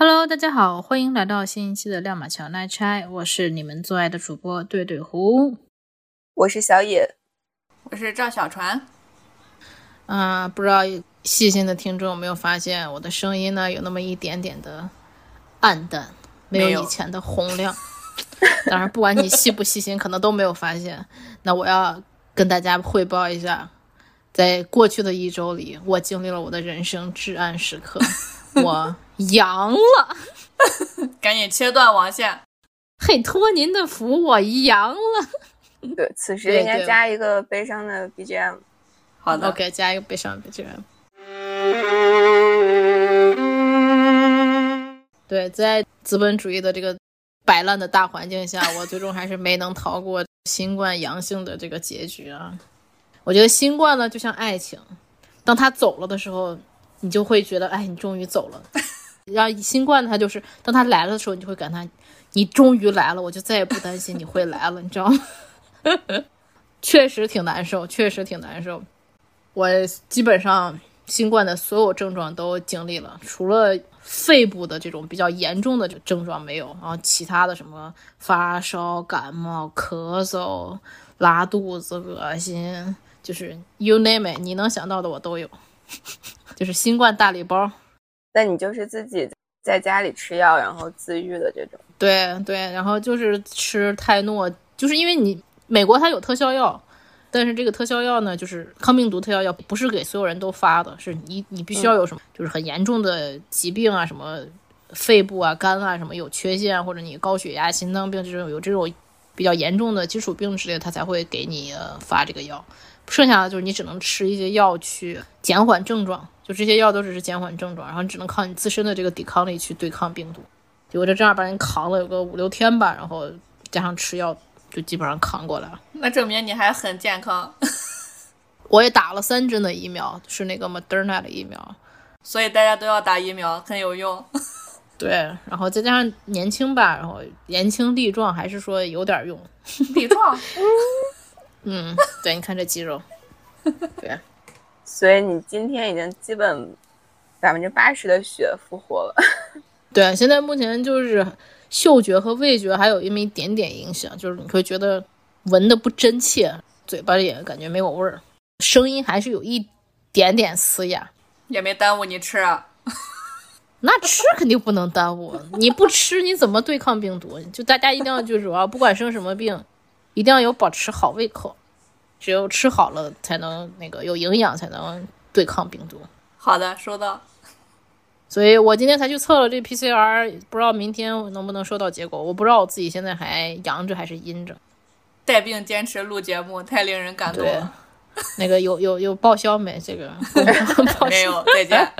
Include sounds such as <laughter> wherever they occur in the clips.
Hello，大家好，欢迎来到新一期的亮马桥奈拆，我是你们最爱的主播对对胡，我是小野，我是赵小船。啊，不知道细心的听众有没有发现，我的声音呢有那么一点点的暗淡，没有以前的洪亮。<laughs> 当然，不管你细不细心，可能都没有发现。那我要跟大家汇报一下，在过去的一周里，我经历了我的人生至暗时刻，<laughs> 我阳了，<laughs> 赶紧切断网线。嘿，托您的福，我阳了。对，此时应该加一个悲伤的 BGM。好的，OK，加一个悲伤的 BGM。对，在资本主义的这个。摆烂的大环境下，我最终还是没能逃过新冠阳性的这个结局啊！我觉得新冠呢，就像爱情，当他走了的时候，你就会觉得，哎，你终于走了。然后新冠它就是，当他来了的时候，你就会感叹，你终于来了，我就再也不担心你会来了，你知道吗？确实挺难受，确实挺难受。我基本上新冠的所有症状都经历了，除了。肺部的这种比较严重的症状没有，然后其他的什么发烧、感冒、咳嗽、拉肚子、恶心，就是 you name it，你能想到的我都有，就是新冠大礼包。那你就是自己在家里吃药，然后自愈的这种？对对，然后就是吃泰诺，就是因为你美国它有特效药。但是这个特效药呢，就是抗病毒特效药，不是给所有人都发的，是你你必须要有什么，就是很严重的疾病啊，什么肺部啊、肝啊什么有缺陷，或者你高血压、心脏病这种有这种比较严重的基础病之类的，他才会给你发这个药。剩下的就是你只能吃一些药去减缓症状，就这些药都只是减缓症状，然后你只能靠你自身的这个抵抗力去对抗病毒。结果这正儿八经扛了有个五六天吧，然后加上吃药。就基本上扛过来了，那证明你还很健康。<laughs> 我也打了三针的疫苗，是那个 Moderna 的疫苗，所以大家都要打疫苗，很有用。<laughs> 对，然后再加上年轻吧，然后年轻力壮，还是说有点用。力壮，<laughs> 嗯，对，你看这肌肉，对。所以你今天已经基本百分之八十的血复活了。<laughs> 对，现在目前就是。嗅觉和味觉还有那么一点点影响，就是你会觉得闻的不真切，嘴巴里也感觉没有味儿，声音还是有一点点嘶哑，也没耽误你吃啊。<laughs> 那吃肯定不能耽误，你不吃你怎么对抗病毒？就大家一定要就主要不管生什么病，一定要有保持好胃口，只有吃好了才能那个有营养，才能对抗病毒。好的，收到。所以我今天才去测了这 PCR，不知道明天能不能收到结果。我不知道我自己现在还阳着还是阴着。带病坚持录节目，太令人感动了。<laughs> 那个有有有报销没？这个 <laughs> 没有。再见。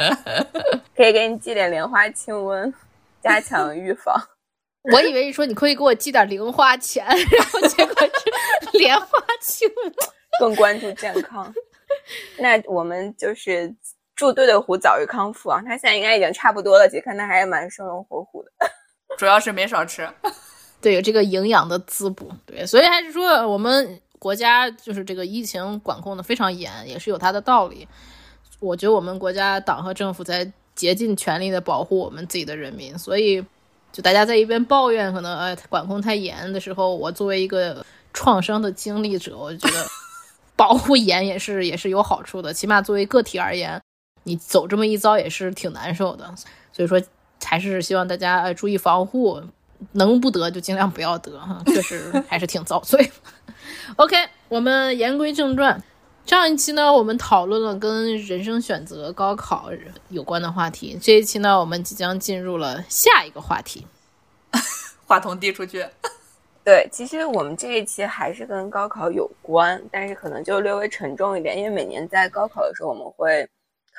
可以给你寄点莲花清瘟，加强预防。<laughs> 我以为你说你可以给我寄点零花钱，<laughs> 然后结果是莲花清瘟。更关注健康。<laughs> 那我们就是。祝对对虎早日康复啊！他现在应该已经差不多了，姐看他还是蛮生龙活虎的，主要是没少吃，对，有这个营养的滋补，对，所以还是说我们国家就是这个疫情管控的非常严，也是有它的道理。我觉得我们国家党和政府在竭尽全力的保护我们自己的人民，所以就大家在一边抱怨可能呃管控太严的时候，我作为一个创伤的经历者，我就觉得 <laughs> 保护严也是也是有好处的，起码作为个体而言。你走这么一遭也是挺难受的，所以说还是希望大家呃注意防护，能不得就尽量不要得哈，确实还是挺遭罪。<laughs> OK，我们言归正传，上一期呢我们讨论了跟人生选择、高考有关的话题，这一期呢我们即将进入了下一个话题。<laughs> 话筒递出去。<laughs> 对，其实我们这一期还是跟高考有关，但是可能就略微沉重一点，因为每年在高考的时候我们会。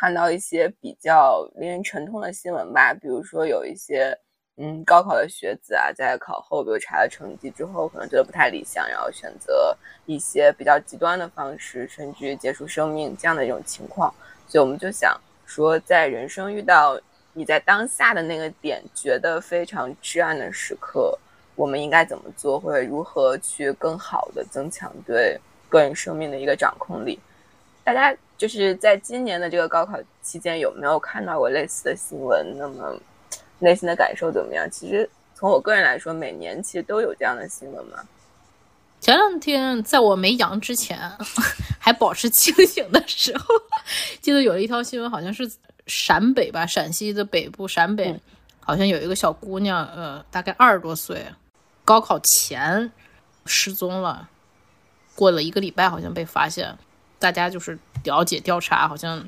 看到一些比较令人沉痛的新闻吧，比如说有一些嗯高考的学子啊，在考后比如查了成绩之后，可能觉得不太理想，然后选择一些比较极端的方式，甚至结束生命这样的一种情况。所以我们就想说，在人生遇到你在当下的那个点觉得非常至暗的时刻，我们应该怎么做，或者如何去更好的增强对个人生命的一个掌控力？大家。就是在今年的这个高考期间，有没有看到过类似的新闻？那么，内心的感受怎么样？其实从我个人来说，每年其实都有这样的新闻嘛。前两天在我没阳之前，还保持清醒的时候，记得有一条新闻，好像是陕北吧，陕西的北部陕北，好像有一个小姑娘，呃，大概二十多岁，高考前失踪了，过了一个礼拜，好像被发现，大家就是了解调查，好像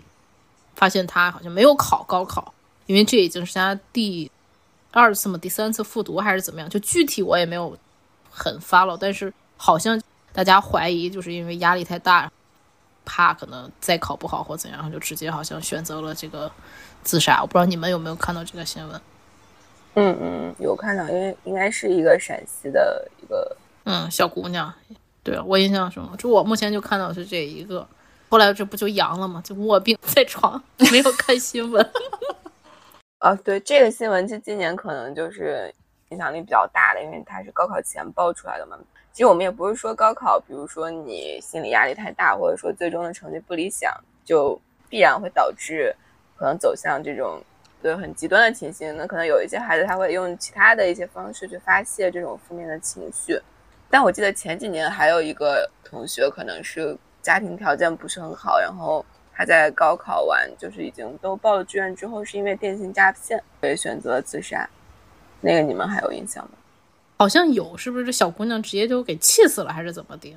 发现她好像没有考高考，因为这已经是他第二次嘛，第三次复读还是怎么样，就具体我也没有很 follow，但是。好像大家怀疑，就是因为压力太大，怕可能再考不好或怎样，就直接好像选择了这个自杀。我不知道你们有没有看到这个新闻？嗯嗯，有看到，因为应该是一个陕西的一个嗯小姑娘。对我印象中，就我目前就看到是这一个。后来这不就阳了吗？就卧病在床，没有看新闻。啊，对，这个新闻，就今年可能就是影响力比较大的，因为它是高考前爆出来的嘛。其实我们也不是说高考，比如说你心理压力太大，或者说最终的成绩不理想，就必然会导致可能走向这种对很极端的情形。那可能有一些孩子他会用其他的一些方式去发泄这种负面的情绪。但我记得前几年还有一个同学，可能是家庭条件不是很好，然后他在高考完就是已经都报了志愿之后，是因为电信诈骗所以选择了自杀。那个你们还有印象吗？好像有，是不是这小姑娘直接就给气死了，还是怎么的？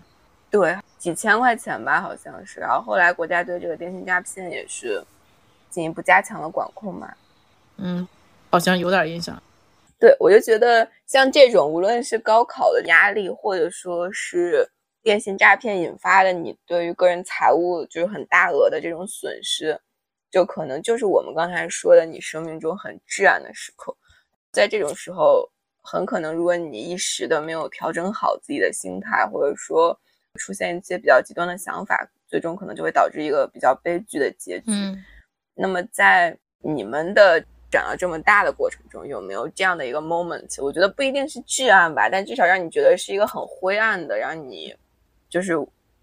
对，几千块钱吧，好像是。然后后来国家对这个电信诈骗也是进一步加强了管控嘛。嗯，好像有点印象。对，我就觉得像这种，无论是高考的压力，或者说是电信诈骗引发的你对于个人财务就是很大额的这种损失，就可能就是我们刚才说的你生命中很至暗的时刻，在这种时候。很可能，如果你一时的没有调整好自己的心态，或者说出现一些比较极端的想法，最终可能就会导致一个比较悲剧的结局。嗯，那么在你们的长到这么大的过程中，有没有这样的一个 moment？我觉得不一定是至暗吧，但至少让你觉得是一个很灰暗的，让你就是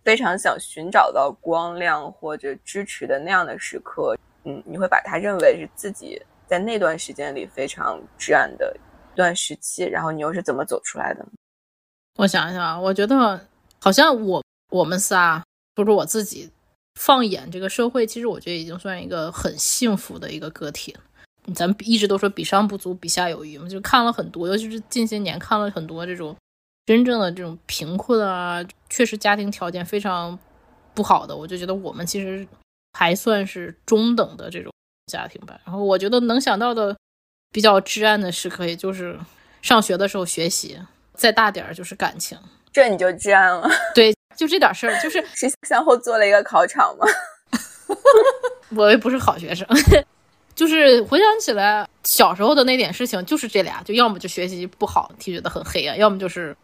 非常想寻找到光亮或者支持的那样的时刻。嗯，你会把它认为是自己在那段时间里非常至暗的一。段时期，然后你又是怎么走出来的？我想一想啊，我觉得好像我我们仨，不说我自己，放眼这个社会，其实我觉得已经算一个很幸福的一个个体了。咱们一直都说比上不足，比下有余嘛，就看了很多，尤其是近些年看了很多这种真正的这种贫困啊，确实家庭条件非常不好的，我就觉得我们其实还算是中等的这种家庭吧。然后我觉得能想到的。比较至暗的时刻，也就是上学的时候学习，再大点儿就是感情，这你就至暗了。对，就这点事儿，就是 <laughs> 是向后做了一个考场吗？<laughs> 我也不是好学生，就是回想起来小时候的那点事情，就是这俩，就要么就学习不好，觉得很黑暗，要么就是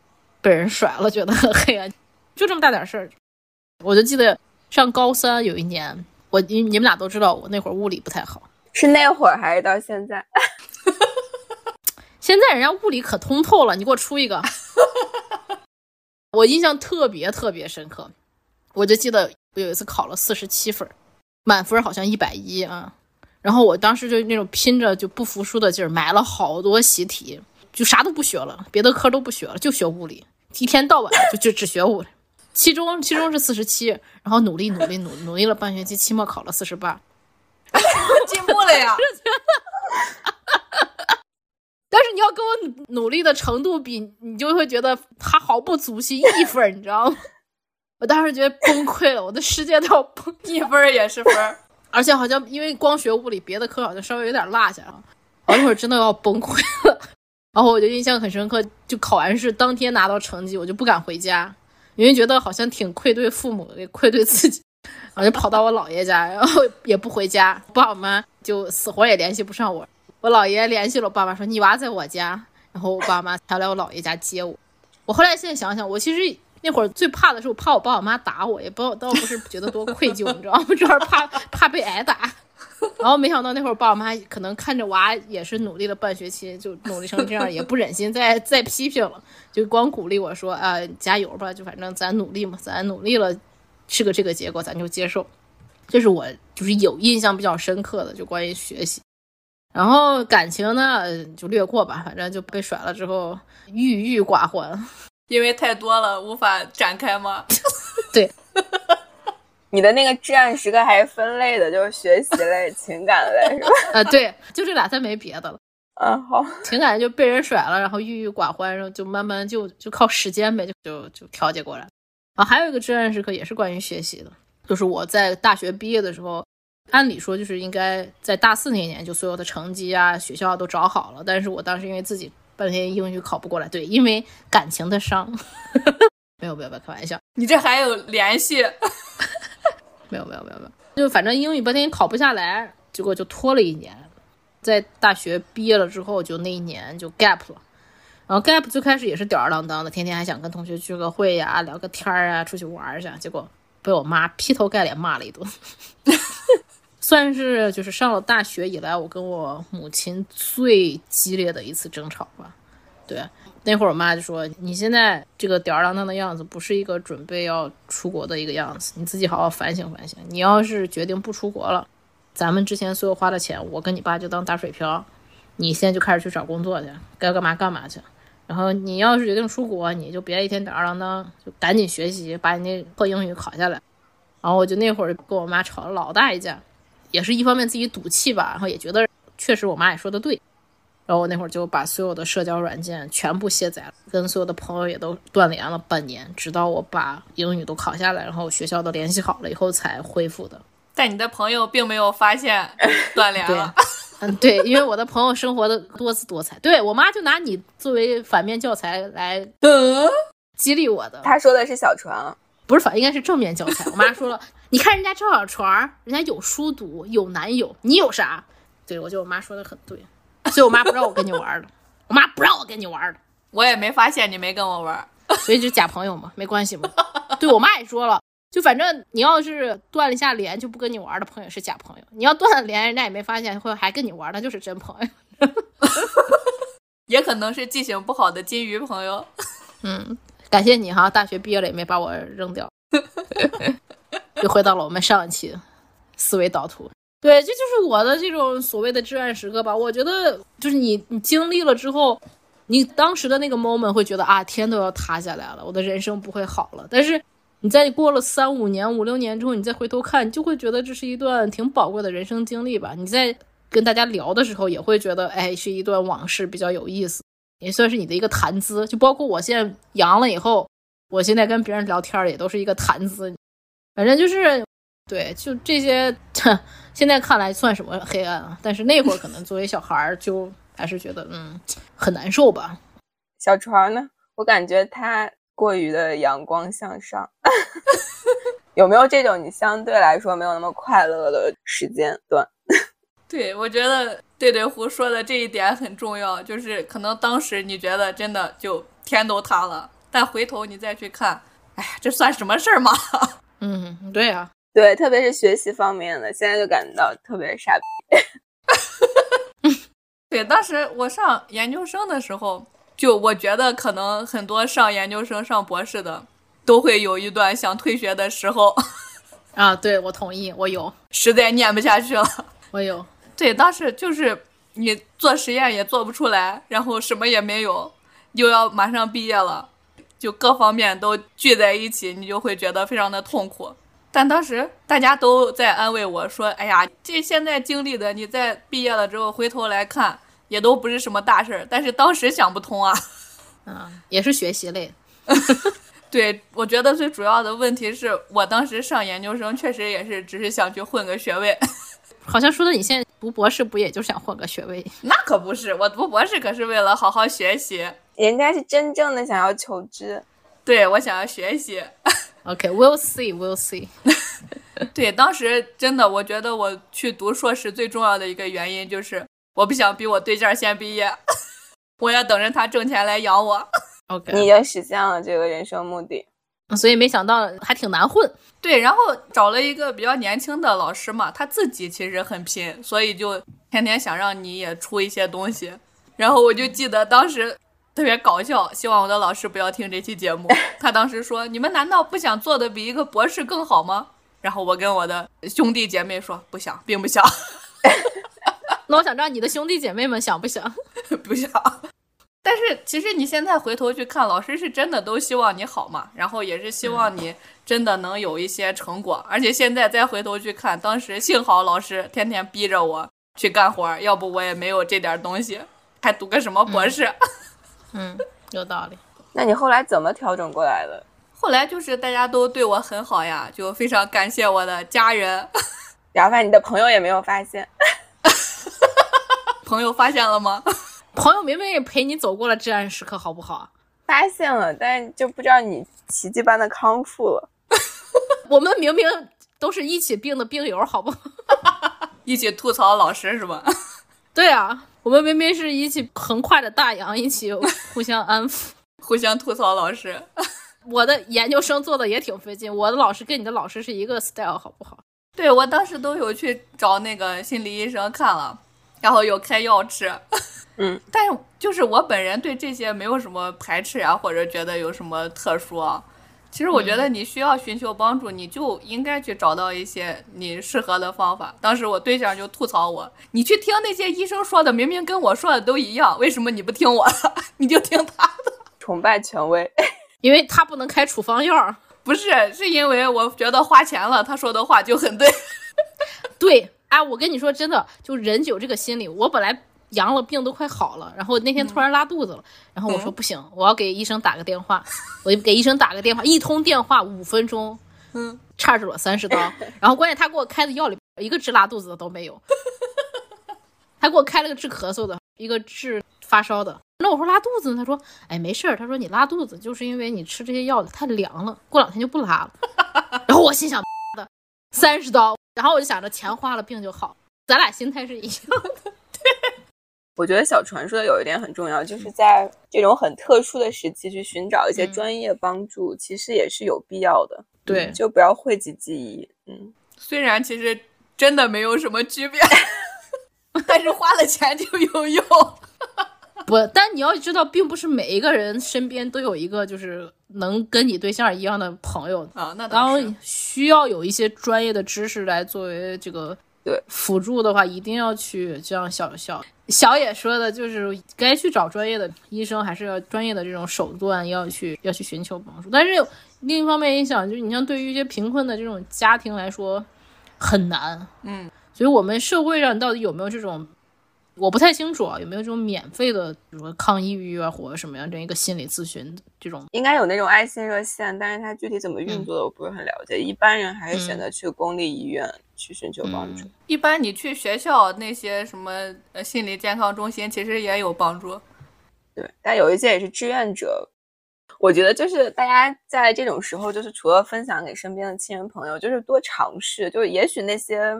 被人甩了，觉得很黑暗，就这么大点事儿。我就记得上高三有一年，我你你们俩都知道，我那会儿物理不太好，是那会儿还是到现在？<laughs> 现在人家物理可通透了，你给我出一个。我印象特别特别深刻，我就记得我有一次考了四十七分，满分好像一百一啊。然后我当时就那种拼着就不服输的劲儿，买了好多习题，就啥都不学了，别的科都不学了，就学物理，一天到晚就就只学物理。期中期中是四十七，然后努力努力努努力了半学期，期末考了四十八，<laughs> 进步了呀。但是你要跟我努力的程度比，你就会觉得他毫不足惜一分，你知道吗？我当时觉得崩溃了，我的世界都要崩，一分也是分，而且好像因为光学物理，别的科好像稍微有点落下了，我那会儿真的要崩溃了。然后我就印象很深刻，就考完试当天拿到成绩，我就不敢回家，因为觉得好像挺愧对父母，也愧对自己，<laughs> 然后就跑到我姥爷家，然后也不回家，爸我妈就死活也联系不上我。我姥爷联系了我爸妈，说你娃在我家，然后我爸妈才来我姥爷家接我。我后来现在想想，我其实那会儿最怕的是我怕我爸我妈打我，也不倒不是觉得多愧疚，你知道吗？<laughs> 主要是怕怕被挨打。<laughs> 然后没想到那会儿爸我妈可能看着娃也是努力了半学期，就努力成这样，也不忍心再再批评了，就光鼓励我说啊加油吧，就反正咱努力嘛，咱努力了是个这个结果，咱就接受。这是我就是有印象比较深刻的，就关于学习。然后感情呢就略过吧，反正就被甩了之后郁郁寡欢，因为太多了无法展开吗？<laughs> 对，你的那个至暗时刻还是分类的，就是学习类、情感类，<laughs> 是吧？啊，对，就这俩，再没别的了。嗯，好，情感就被人甩了，然后郁郁寡欢，然后就慢慢就就靠时间呗，就就就调节过来。啊，还有一个至暗时刻也是关于学习的，就是我在大学毕业的时候。按理说就是应该在大四那年就所有的成绩啊学校都找好了，但是我当时因为自己半天英语考不过来，对，因为感情的伤，<laughs> 没有没有没有开玩笑，你这还有联系？没有没有没有没有，就反正英语半天考不下来，结果就拖了一年，在大学毕业了之后就那一年就 gap 了，然后 gap 最开始也是吊儿郎当的，天天还想跟同学聚个会呀，聊个天儿啊，出去玩一下，结果被我妈劈头盖脸骂了一顿。<laughs> 算是就是上了大学以来，我跟我母亲最激烈的一次争吵吧。对，那会儿我妈就说：“你现在这个吊儿郎当的样子，不是一个准备要出国的一个样子，你自己好好反省反省。你要是决定不出国了，咱们之前所有花的钱，我跟你爸就当打水漂。你现在就开始去找工作去，该干嘛干嘛去。然后你要是决定出国，你就别一天吊儿郎当，就赶紧学习，把你那破英语考下来。然后我就那会儿跟我妈吵了老大一架。”也是一方面自己赌气吧，然后也觉得确实我妈也说的对，然后我那会儿就把所有的社交软件全部卸载了，跟所有的朋友也都断联了半年，直到我把英语都考下来，然后学校都联系好了以后才恢复的。但你的朋友并没有发现断联了，嗯，对，因为我的朋友生活的多姿多彩，对我妈就拿你作为反面教材来激励我的。她说的是小船。不是反，应该是正面教材。我妈说了，<laughs> 你看人家赵小船，人家有书读，有男友，你有啥？对我觉得我妈说的很对，所以我妈不让我跟你玩了。我妈不让我跟你玩了，我也没发现你没跟我玩，所以就假朋友嘛，没关系嘛。对我妈也说了，就反正你要是断了一下联就不跟你玩的朋友是假朋友，你要断了联人家也没发现会还跟你玩，那就是真朋友。<laughs> 也可能是记性不好的金鱼朋友。<laughs> 嗯。感谢你哈，大学毕业了也没把我扔掉，<laughs> 又回到了我们上一期思维导图。对，这就是我的这种所谓的至暗时刻吧。我觉得就是你，你经历了之后，你当时的那个 moment 会觉得啊，天都要塌下来了，我的人生不会好了。但是你在过了三五年、五六年之后，你再回头看，就会觉得这是一段挺宝贵的人生经历吧。你在跟大家聊的时候，也会觉得哎，是一段往事，比较有意思。也算是你的一个谈资，就包括我现在阳了以后，我现在跟别人聊天也都是一个谈资。反正就是，对，就这些，<laughs> 现在看来算什么黑暗啊？但是那会儿可能作为小孩儿，就还是觉得嗯很难受吧。小船呢？我感觉他过于的阳光向上。<laughs> 有没有这种你相对来说没有那么快乐的时间段？<laughs> 对，我觉得对对胡说的这一点很重要，就是可能当时你觉得真的就天都塌了，但回头你再去看，哎呀，这算什么事儿嘛？嗯，对呀，对，特别是学习方面的，现在就感到特别傻逼。<laughs> 对，当时我上研究生的时候，就我觉得可能很多上研究生、上博士的都会有一段想退学的时候。<laughs> 啊，对，我同意，我有，实在念不下去了，<laughs> 我有。对，当时就是你做实验也做不出来，然后什么也没有，又要马上毕业了，就各方面都聚在一起，你就会觉得非常的痛苦。但当时大家都在安慰我说：“哎呀，这现在经历的，你在毕业了之后回头来看，也都不是什么大事儿。”但是当时想不通啊。嗯，也是学习类。<laughs> 对，我觉得最主要的问题是我当时上研究生，确实也是只是想去混个学位。<laughs> 好像说的你现在读博士不也就想混个学位？那可不是，我读博士可是为了好好学习。人家是真正的想要求知，对我想要学习。OK，we'll see，we'll see。<laughs> 对，当时真的，我觉得我去读硕士最重要的一个原因就是我不想比我对象先毕业，<laughs> 我要等着他挣钱来养我。OK，你也实现了这个人生目的。所以没想到还挺难混，对，然后找了一个比较年轻的老师嘛，他自己其实很拼，所以就天天想让你也出一些东西。然后我就记得当时特别搞笑，希望我的老师不要听这期节目。<laughs> 他当时说：“你们难道不想做的比一个博士更好吗？”然后我跟我的兄弟姐妹说：“不想，并不想。<laughs> ”那我想知道你的兄弟姐妹们想不想？<laughs> 不想。但是其实你现在回头去看，老师是真的都希望你好嘛，然后也是希望你真的能有一些成果。而且现在再回头去看，当时幸好老师天天逼着我去干活，要不我也没有这点东西，还读个什么博士。嗯，有道理。那你后来怎么调整过来的？后来就是大家都对我很好呀，就非常感谢我的家人。<laughs> 然后你的朋友也没有发现，<laughs> 朋友发现了吗？<laughs> 朋友明明也陪你走过了至暗时刻，好不好？发现了，但就不知道你奇迹般的康复了。我们明明都是一起病的病友，好不好？一起吐槽老师是吧？对啊，我们明明是一起横跨着大洋，一起 <laughs> 互相安抚，互相吐槽老师。<laughs> 我的研究生做的也挺费劲，我的老师跟你的老师是一个 style，好不好？对我当时都有去找那个心理医生看了，然后有开药吃。嗯，<laughs> 但是就是我本人对这些没有什么排斥啊，或者觉得有什么特殊啊。其实我觉得你需要寻求帮助，你就应该去找到一些你适合的方法。当时我对象就吐槽我：“你去听那些医生说的，明明跟我说的都一样，为什么你不听我的？<laughs> 你就听他的？”崇拜权威，<laughs> 因为他不能开处方药。不是，是因为我觉得花钱了，他说的话就很对。<laughs> 对，哎，我跟你说真的，就人有这个心理。我本来。阳了，病都快好了，然后那天突然拉肚子了，然后我说不行，我要给医生打个电话，我就给医生打个电话，一通电话五分钟，嗯，差着我三十刀，<laughs> 然后关键他给我开的药里一个治拉肚子的都没有，<laughs> 他给我开了个治咳嗽的，一个治发烧的。那我说拉肚子呢？他说哎没事儿，他说你拉肚子就是因为你吃这些药太凉了，过两天就不拉了。<laughs> 然后我心想的三十刀，然后我就想着钱花了病就好，咱俩心态是一样的。我觉得小传说的有一点很重要，就是在这种很特殊的时期去寻找一些专业帮助，其实也是有必要的。对，就不要讳疾忌医。嗯，虽然其实真的没有什么区别，<laughs> 但是花了钱就有用。<laughs> 不，但你要知道，并不是每一个人身边都有一个就是能跟你对象一样的朋友啊。那当需要有一些专业的知识来作为这个。对辅助的话，一定要去，这样小小小野说的，就是该去找专业的医生，还是要专业的这种手段，要去要去寻求帮助。但是另一方面，也想，就是你像对于一些贫困的这种家庭来说，很难。嗯，所以我们社会上到底有没有这种？我不太清楚啊，有没有这种免费的，比如说抗抑郁啊，或者什么样这样一个心理咨询这种？应该有那种爱心热线，但是它具体怎么运作的我不是很了解。一般人还是选择去公立医院去寻求帮助。一般你去学校那些什么呃心理健康中心，其实也有帮助。对，但有一些也是志愿者。我觉得就是大家在这种时候，就是除了分享给身边的亲人朋友，就是多尝试。就是也许那些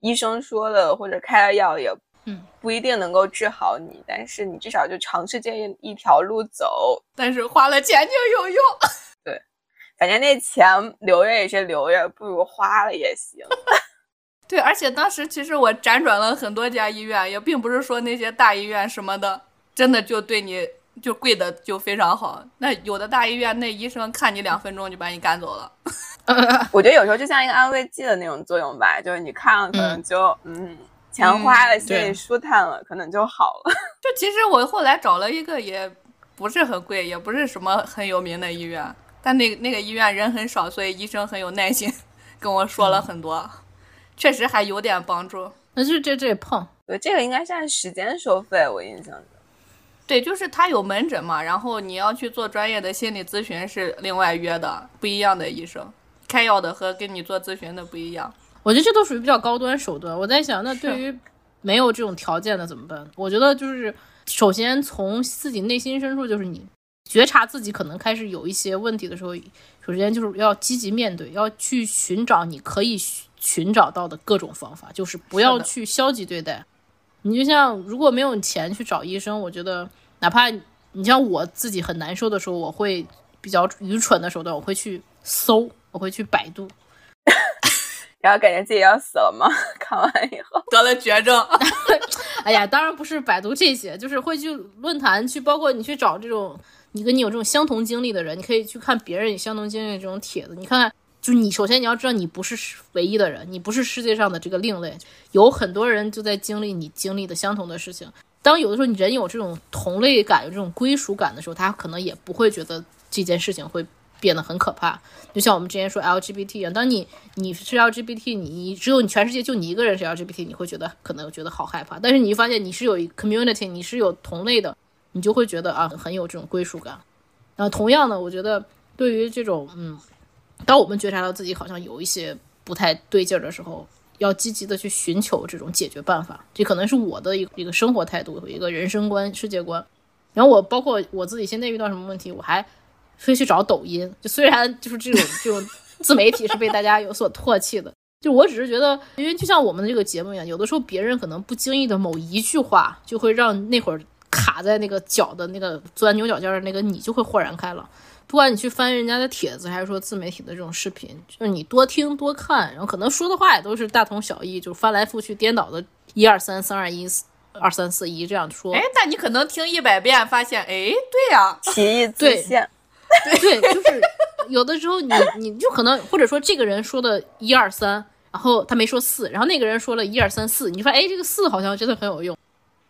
医生说的或者开的药也。嗯，不一定能够治好你，但是你至少就尝试这一条路走。但是花了钱就有用。<laughs> 对，反正那钱留着也是留着，不如花了也行。<laughs> 对，而且当时其实我辗转了很多家医院，也并不是说那些大医院什么的，真的就对你就贵的就非常好。那有的大医院那医生看你两分钟就把你赶走了。<laughs> 我觉得有时候就像一个安慰剂的那种作用吧，就是你看了可能就嗯。钱花了，心里舒坦了，可能就好了。<laughs> 就其实我后来找了一个，也不是很贵，也不是什么很有名的医院，但那那个医院人很少，所以医生很有耐心，跟我说了很多，确实还有点帮助。那就这这碰，对，这个应该是按时间收费，我印象中。对，就是他有门诊嘛，然后你要去做专业的心理咨询是另外约的，不一样的医生开药的和跟你做咨询的不一样。我觉得这都属于比较高端手段。我在想，那对于没有这种条件的怎么办？我觉得就是首先从自己内心深处，就是你觉察自己可能开始有一些问题的时候，首先就是要积极面对，要去寻找你可以寻找到的各种方法，就是不要去消极对待。你就像如果没有钱去找医生，我觉得哪怕你像我自己很难受的时候，我会比较愚蠢的手段，我会去搜，我会去百度。然后感觉自己要死了吗？<laughs> 看完以后得了绝症。<laughs> 哎呀，当然不是百度这些，就是会去论坛去，包括你去找这种你跟你有这种相同经历的人，你可以去看别人相同经历的这种帖子，你看看就你首先你要知道你不是唯一的人，你不是世界上的这个另类，有很多人就在经历你经历的相同的事情。当有的时候你人有这种同类感、有这种归属感的时候，他可能也不会觉得这件事情会变得很可怕。就像我们之前说 LGBT 一样，当你你是 LGBT，你只有你全世界就你一个人是 LGBT，你会觉得可能觉得好害怕。但是你发现你是有 community，你是有同类的，你就会觉得啊很有这种归属感。然后同样的，我觉得对于这种嗯，当我们觉察到自己好像有一些不太对劲儿的时候，要积极的去寻求这种解决办法。这可能是我的一个一个生活态度和一个人生观、世界观。然后我包括我自己现在遇到什么问题，我还会去找抖音。就虽然就是这种这种自媒体是被大家有所唾弃的，就我只是觉得，因为就像我们的这个节目一样，有的时候别人可能不经意的某一句话，就会让那会儿卡在那个脚的那个钻牛角尖的那个你就会豁然开朗。不管你去翻人家的帖子，还是说自媒体的这种视频，就是你多听多看，然后可能说的话也都是大同小异，就翻来覆去颠倒的，一二三，三二一，二三四一这样说。哎，那你可能听一百遍，发现，哎，对呀，<laughs> 奇义自现。<laughs> 对，就是有的时候你你就可能或者说这个人说的一二三，然后他没说四，然后那个人说了一二三四，你发现哎这个四好像真的很有用。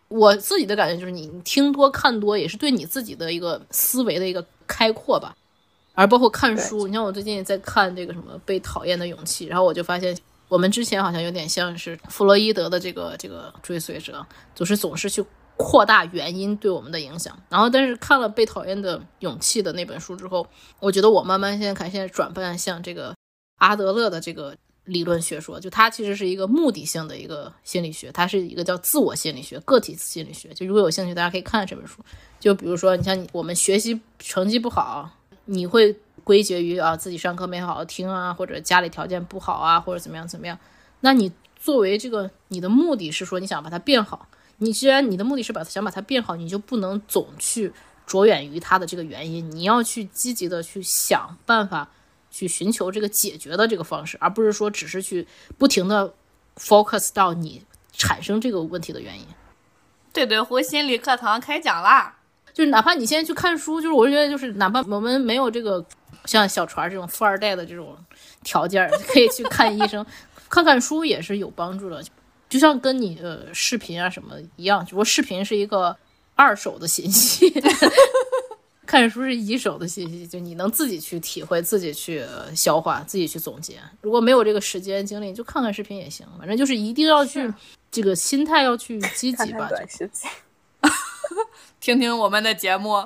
我自己的感觉就是你你听多看多也是对你自己的一个思维的一个开阔吧，而包括看书，你像我最近也在看这个什么《被讨厌的勇气》，然后我就发现我们之前好像有点像是弗洛伊德的这个这个追随者，就是总是去扩大原因对我们的影响。然后，但是看了《被讨厌的勇气》的那本书之后，我觉得我慢慢现在看，现在转变向这个阿德勒的这个理论学说，就它其实是一个目的性的一个心理学，它是一个叫自我心理学、个体心理学。就如果有兴趣，大家可以看这本书。就比如说，你像我们学习成绩不好，你会归结于啊自己上课没好好听啊，或者家里条件不好啊，或者怎么样怎么样。那你作为这个你的目的是说你想把它变好，你既然你的目的是把想把它变好，你就不能总去着眼于它的这个原因，你要去积极的去想办法，去寻求这个解决的这个方式，而不是说只是去不停的 focus 到你产生这个问题的原因。对对胡心理课堂开讲啦！就是哪怕你现在去看书，就是我觉得就是哪怕我们没有这个像小船这种富二代的这种条件，可以去看医生，<laughs> 看看书也是有帮助的。就像跟你呃视频啊什么一样，只不过视频是一个二手的信息，<laughs> 看书是一手的信息，就你能自己去体会、自己去消化、自己去总结。如果没有这个时间精力，就看看视频也行，反正就是一定要去这个心态要去积极吧。听听我们的节目，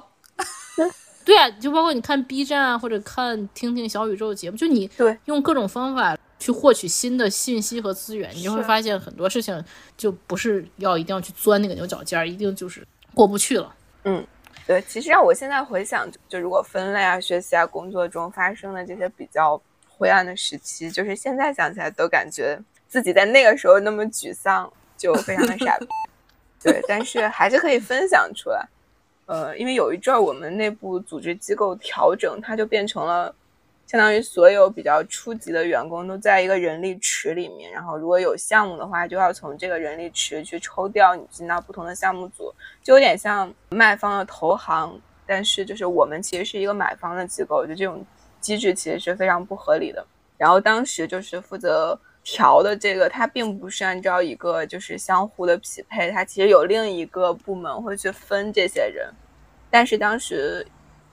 对啊，就包括你看 B 站啊，或者看听听小宇宙节目，就你对用各种方法去获取新的信息和资源，你就会发现很多事情就不是要一定要去钻那个牛角尖儿，一定就是过不去了。嗯，对，其实让我现在回想，就如果分类啊、学习啊、工作中发生的这些比较灰暗的时期，就是现在想起来都感觉自己在那个时候那么沮丧，就非常的傻逼。<laughs> 对，但是还是可以分享出来。呃，因为有一阵儿我们内部组织机构调整，它就变成了相当于所有比较初级的员工都在一个人力池里面，然后如果有项目的话，就要从这个人力池去抽调你进到不同的项目组，就有点像卖方的投行，但是就是我们其实是一个买方的机构，就这种机制其实是非常不合理的。然后当时就是负责。调的这个，它并不是按照一个就是相互的匹配，它其实有另一个部门会去分这些人，但是当时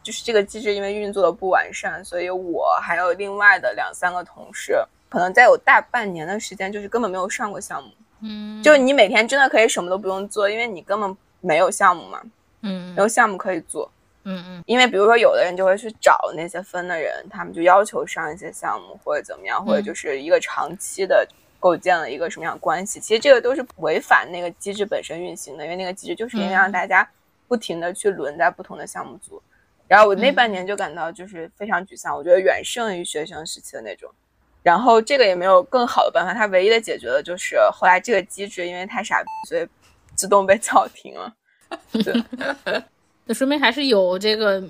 就是这个机制因为运作的不完善，所以我还有另外的两三个同事，可能在有大半年的时间就是根本没有上过项目，嗯，就是你每天真的可以什么都不用做，因为你根本没有项目嘛，嗯没有项目可以做。嗯嗯因为比如说，有的人就会去找那些分的人，他们就要求上一些项目或者怎么样，或者就是一个长期的构建了一个什么样的关系。其实这个都是违反那个机制本身运行的，因为那个机制就是因为让大家不停的去轮在不同的项目组。然后我那半年就感到就是非常沮丧，我觉得远胜于学生时期的那种。然后这个也没有更好的办法，它唯一的解决的就是后来这个机制因为太傻，所以自动被叫停了。对。<laughs> 那说明还是有这个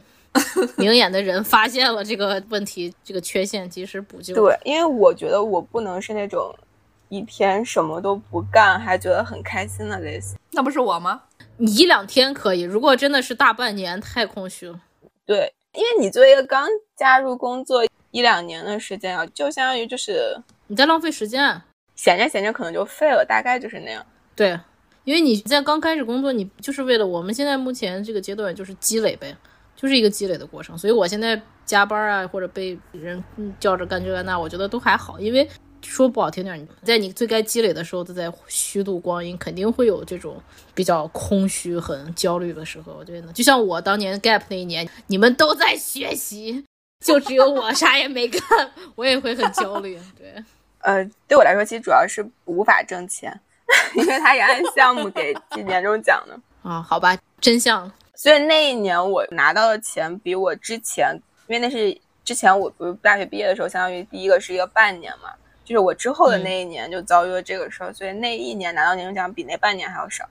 明眼的人发现了这个问题、这个缺陷，及时补救。对，因为我觉得我不能是那种一天什么都不干还觉得很开心的类型。那不是我吗？你一两天可以，如果真的是大半年，太空虚了。对，因为你作为一个刚加入工作一一两年的时间啊，就相当于就是你在浪费时间啊。闲着闲着可能就废了，大概就是那样。对，因为你在刚开始工作，你就是为了我们现在目前这个阶段就是积累呗，就是一个积累的过程。所以我现在加班啊，或者被人叫着干这干那，我觉得都还好，因为说不好听点，在你最该积累的时候都在虚度光阴，肯定会有这种比较空虚、很焦虑的时候。我觉得，就像我当年 gap 那一年，你们都在学习，<laughs> 就只有我啥也没干，<laughs> 我也会很焦虑。<laughs> 对。呃，对我来说，其实主要是无法挣钱，因为他也按项目给年终奖的啊。好吧，真相。所以那一年我拿到的钱比我之前，因为那是之前我不是大学毕业的时候，相当于第一个是一个半年嘛，就是我之后的那一年就遭遇了这个事儿，所以那一年拿到年终奖比那半年还要少，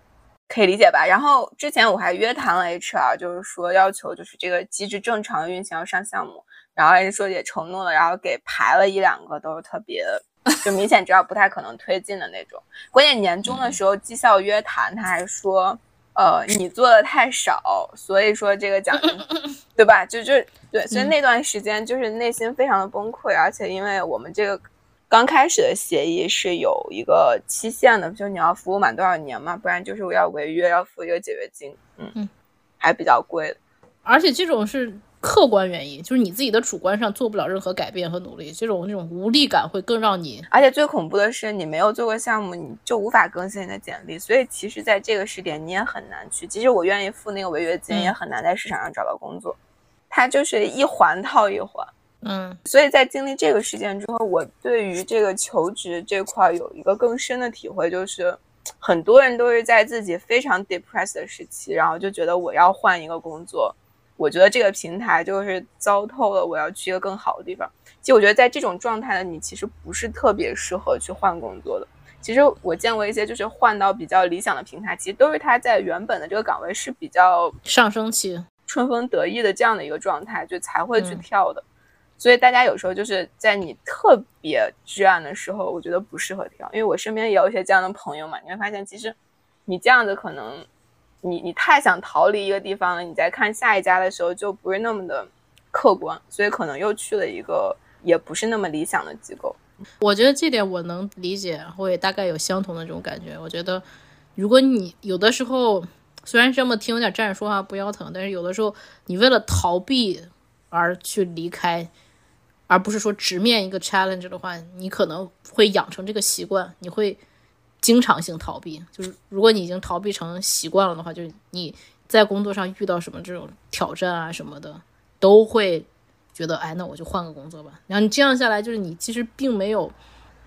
可以理解吧？然后之前我还约谈了 HR，就是说要求就是这个机制正常运行要上项目，然后人说也承诺了，然后给排了一两个都是特别。就明显知道不太可能推进的那种。关键年终的时候绩效约谈，他还说，呃，你做的太少，所以说这个奖金，对吧？就就对，所以那段时间就是内心非常的崩溃，而且因为我们这个刚开始的协议是有一个期限的，就你要服务满多少年嘛，不然就是我要违约要付一个解约金，嗯嗯，还比较贵的，而且这种是。客观原因就是你自己的主观上做不了任何改变和努力，这种那种无力感会更让你。而且最恐怖的是，你没有做过项目，你就无法更新你的简历。所以其实，在这个时点，你也很难去。即使我愿意付那个违约金，也很难在市场上找到工作。它就是一环套一环。嗯。所以在经历这个事件之后，我对于这个求职这块有一个更深的体会，就是很多人都是在自己非常 depressed 的时期，然后就觉得我要换一个工作。我觉得这个平台就是糟透了，我要去一个更好的地方。其实我觉得在这种状态的你，其实不是特别适合去换工作的。其实我见过一些就是换到比较理想的平台，其实都是他在原本的这个岗位是比较上升期、春风得意的这样的一个状态，就才会去跳的。所以大家有时候就是在你特别至暗的时候，我觉得不适合跳。因为我身边也有一些这样的朋友嘛，你会发现其实你这样子可能。你你太想逃离一个地方了，你在看下一家的时候就不是那么的客观，所以可能又去了一个也不是那么理想的机构。我觉得这点我能理解，我也大概有相同的这种感觉。我觉得，如果你有的时候虽然这么听有点站着说话不腰疼，但是有的时候你为了逃避而去离开，而不是说直面一个 challenge 的话，你可能会养成这个习惯，你会。经常性逃避，就是如果你已经逃避成习惯了的话，就是你在工作上遇到什么这种挑战啊什么的，都会觉得，哎，那我就换个工作吧。然后你这样下来，就是你其实并没有，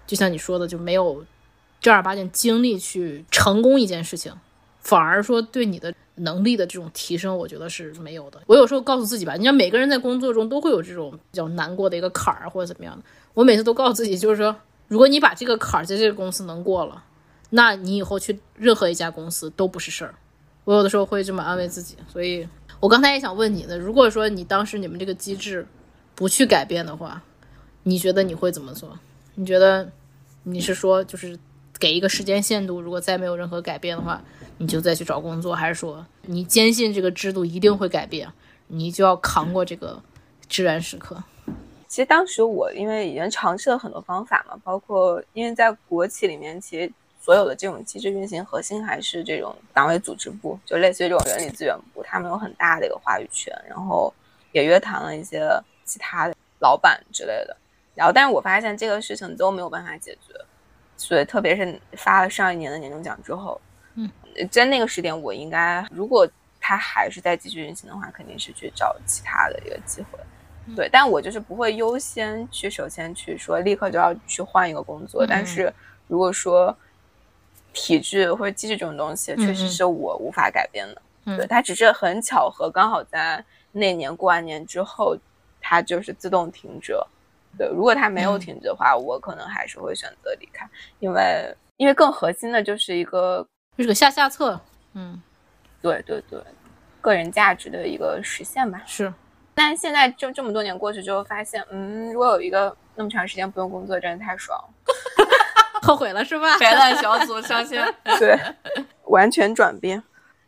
就像你说的，就没有正儿八经精力去成功一件事情，反而说对你的能力的这种提升，我觉得是没有的。我有时候告诉自己吧，你像每个人在工作中都会有这种比较难过的一个坎儿或者怎么样的，我每次都告诉自己，就是说，如果你把这个坎儿在这个公司能过了。那你以后去任何一家公司都不是事儿，我有的时候会这么安慰自己。所以我刚才也想问你的，如果说你当时你们这个机制不去改变的话，你觉得你会怎么做？你觉得你是说就是给一个时间限度，如果再没有任何改变的话，你就再去找工作，还是说你坚信这个制度一定会改变，你就要扛过这个至暗时刻？其实当时我因为已经尝试了很多方法嘛，包括因为在国企里面，其实。所有的这种机制运行核心还是这种党委组织部，就类似于这种人力资源部，他们有很大的一个话语权。然后也约谈了一些其他的老板之类的。然后，但是我发现这个事情都没有办法解决。所以，特别是发了上一年的年终奖之后，嗯，在那个时点，我应该如果他还是在继续运行的话，肯定是去找其他的一个机会。对，但我就是不会优先去首先去说立刻就要去换一个工作。但是如果说体制或者机制这种东西，确实是我无法改变的。对，它只是很巧合，刚好在那年过完年之后，它就是自动停止。对，如果他没有停止的话，我可能还是会选择离开，因为因为更核心的就是一个就是个下下策。嗯，对对对，个人价值的一个实现吧。是，但现在就这么多年过去之后，发现，嗯，如果有一个那么长时间不用工作，真的太爽了。<laughs> 后悔了是吧？<laughs> 白烂小组上线，<laughs> 对，完全转变。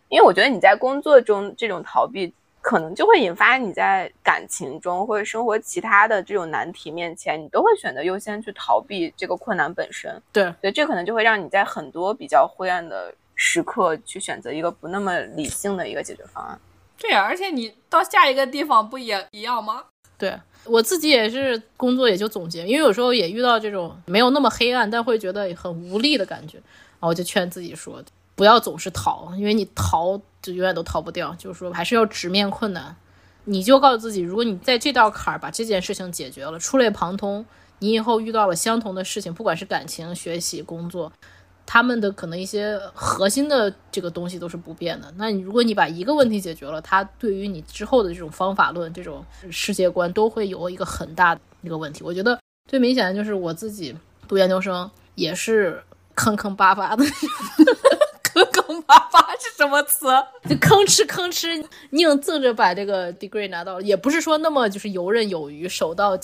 因为我觉得你在工作中这种逃避，可能就会引发你在感情中或者生活其他的这种难题面前，你都会选择优先去逃避这个困难本身。对，所以，这可能就会让你在很多比较灰暗的时刻去选择一个不那么理性的一个解决方案。对呀，而且你到下一个地方不也一样吗？对我自己也是工作也就总结，因为有时候也遇到这种没有那么黑暗，但会觉得很无力的感觉，然后我就劝自己说，不要总是逃，因为你逃就永远都逃不掉，就是说还是要直面困难。你就告诉自己，如果你在这道坎儿把这件事情解决了，触类旁通，你以后遇到了相同的事情，不管是感情、学习、工作。他们的可能一些核心的这个东西都是不变的。那你如果你把一个问题解决了，它对于你之后的这种方法论、这种世界观都会有一个很大的一个问题。我觉得最明显的就是我自己读研究生也是坑坑巴巴的，<laughs> 坑坑巴巴是什么词？就吭哧吭哧硬挣着把这个 degree 拿到了，也不是说那么就是游刃有余、手到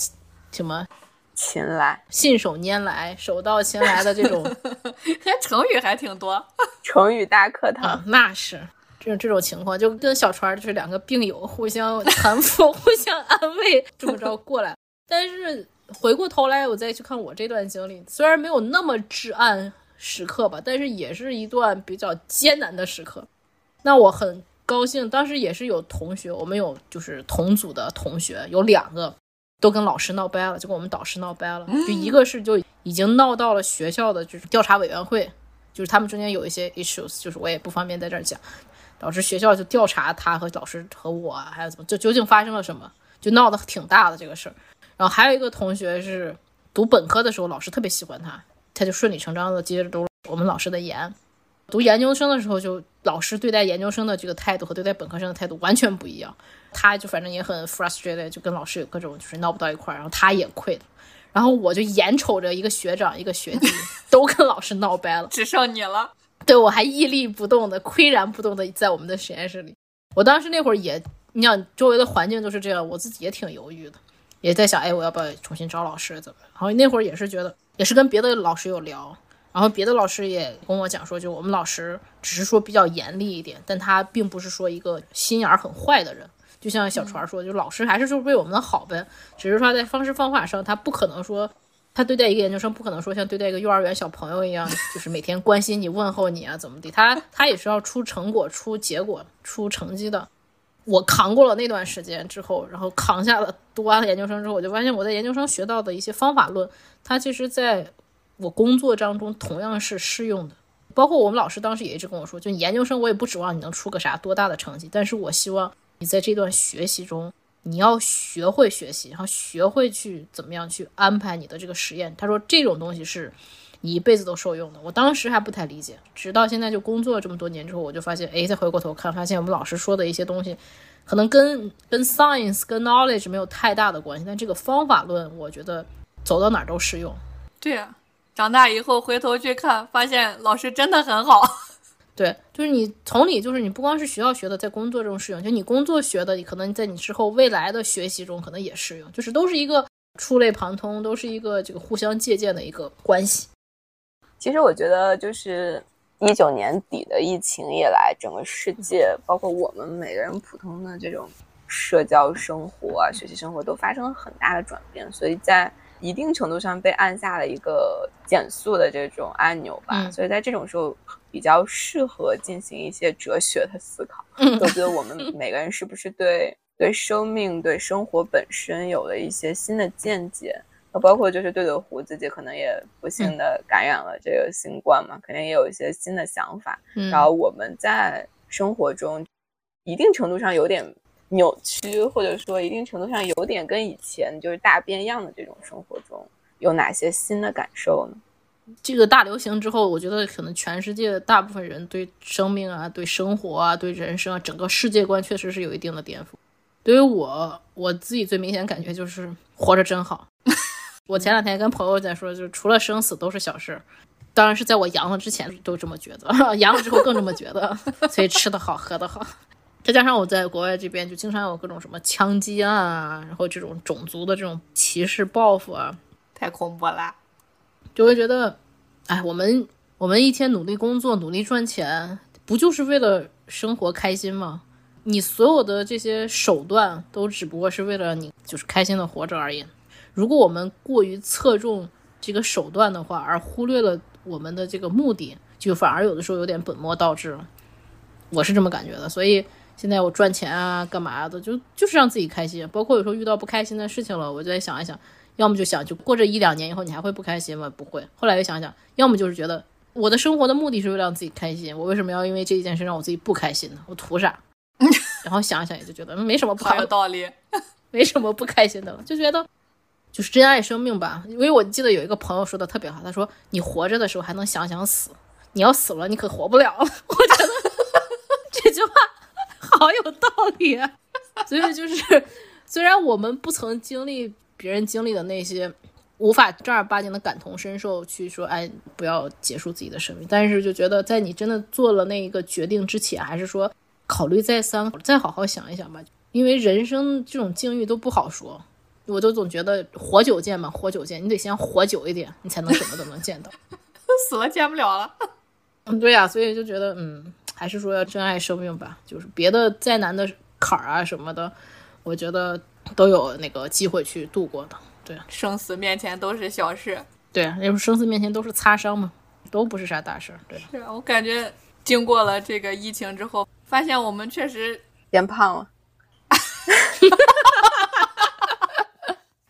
什么。擒来，信手拈来，手到擒来的这种，<laughs> 成语还挺多，成语大课堂。那是，这种这种情况就跟小船就是两个病友互相搀扶、<laughs> 互相安慰，这么着过来。但是回过头来，我再去看我这段经历，虽然没有那么至暗时刻吧，但是也是一段比较艰难的时刻。那我很高兴，当时也是有同学，我们有就是同组的同学有两个。都跟老师闹掰了，就跟我们导师闹掰了。就一个是就已经闹到了学校的就是调查委员会，就是他们中间有一些 issues，就是我也不方便在这儿讲。导致学校就调查他和老师和我还有怎么，就究竟发生了什么，就闹得挺大的这个事儿。然后还有一个同学是读本科的时候，老师特别喜欢他，他就顺理成章的接着读我们老师的研。读研究生的时候，就老师对待研究生的这个态度和对待本科生的态度完全不一样。他就反正也很 frustrated，就跟老师有各种就是闹不到一块儿，然后他也 quit，然后我就眼瞅着一个学长一个学弟 <laughs> 都跟老师闹掰了，只剩你了。对我还屹立不动的岿然不动的在我们的实验室里。我当时那会儿也，你想周围的环境都是这样，我自己也挺犹豫的，也在想，哎，我要不要重新找老师怎么？然后那会儿也是觉得，也是跟别的老师有聊，然后别的老师也跟我讲说，就我们老师只是说比较严厉一点，但他并不是说一个心眼儿很坏的人。就像小船说，就老师还是说为我们好呗，只是说在方式方法上，他不可能说他对待一个研究生，不可能说像对待一个幼儿园小朋友一样，就是每天关心你、问候你啊，怎么的？他他也是要出成果、出结果、出成绩的。我扛过了那段时间之后，然后扛下了读完了研究生之后，我就发现我在研究生学到的一些方法论，它其实在我工作当中同样是适用的。包括我们老师当时也一直跟我说，就研究生我也不指望你能出个啥多大的成绩，但是我希望。你在这段学习中，你要学会学习，然后学会去怎么样去安排你的这个实验。他说这种东西是你一辈子都受用的。我当时还不太理解，直到现在就工作了这么多年之后，我就发现，哎，再回过头看，发现我们老师说的一些东西，可能跟跟 science 跟 knowledge 没有太大的关系，但这个方法论，我觉得走到哪儿都适用。对呀，长大以后回头去看，发现老师真的很好。<laughs> 对，就是你同理，就是你不光是学校学的，在工作中适用，就你工作学的，你可能在你之后未来的学习中可能也适用，就是都是一个触类旁通，都是一个这个互相借鉴的一个关系。其实我觉得，就是一九年底的疫情以来，整个世界，包括我们每个人普通的这种社交生活啊、学习生活，都发生了很大的转变，所以在一定程度上被按下了一个减速的这种按钮吧。所以在这种时候。比较适合进行一些哲学的思考，我觉得我们每个人是不是对对生命、对生活本身有了一些新的见解？那包括就是对对胡自己可能也不幸的感染了这个新冠嘛，肯定也有一些新的想法。然后我们在生活中一定程度上有点扭曲，或者说一定程度上有点跟以前就是大变样的这种生活中，有哪些新的感受呢？这个大流行之后，我觉得可能全世界大部分人对生命啊、对生活啊、对人生啊，整个世界观确实是有一定的颠覆。对于我，我自己最明显感觉就是活着真好。<laughs> 我前两天跟朋友在说，就是除了生死都是小事。当然是在我阳了之前都这么觉得，<laughs> 阳了之后更这么觉得。所以吃得好，喝得好，再加上我在国外这边就经常有各种什么枪击案啊，然后这种种族的这种歧视报复啊，太恐怖了。就会觉得，哎，我们我们一天努力工作，努力赚钱，不就是为了生活开心吗？你所有的这些手段都只不过是为了你就是开心的活着而已。如果我们过于侧重这个手段的话，而忽略了我们的这个目的，就反而有的时候有点本末倒置了。我是这么感觉的。所以现在我赚钱啊，干嘛的，就就是让自己开心。包括有时候遇到不开心的事情了，我就在想一想，要么就想就过这一两年以后你还会不开心吗？不会。后来又想想，要么就是觉得我的生活的目的是为了让自己开心，我为什么要因为这一件事让我自己不开心呢？我图啥？<laughs> 然后想想也就觉得没什么不好开有道理。<laughs> 没什么不开心的了，就觉得就是珍爱生命吧。因为我记得有一个朋友说的特别好，他说你活着的时候还能想想死，你要死了你可活不了了。<laughs> 我觉得这句话好有道理啊。所以就是虽然我们不曾经历别人经历的那些，无法正儿八经的感同身受去说，哎，不要结束自己的生命，但是就觉得在你真的做了那一个决定之前，还是说考虑再三，再好好想一想吧。因为人生这种境遇都不好说，我都总觉得活久见嘛，活久见，你得先活久一点，你才能什么都能见到。<laughs> 死了见不了了。嗯，对呀、所以就觉得，嗯，还是说要珍爱生命吧。就是别的再难的坎儿啊什么的，我觉得都有那个机会去度过的。对，生死面前都是小事。对，因为生死面前都是擦伤嘛，都不是啥大事儿。对，是啊我感觉经过了这个疫情之后，发现我们确实变胖了。<laughs>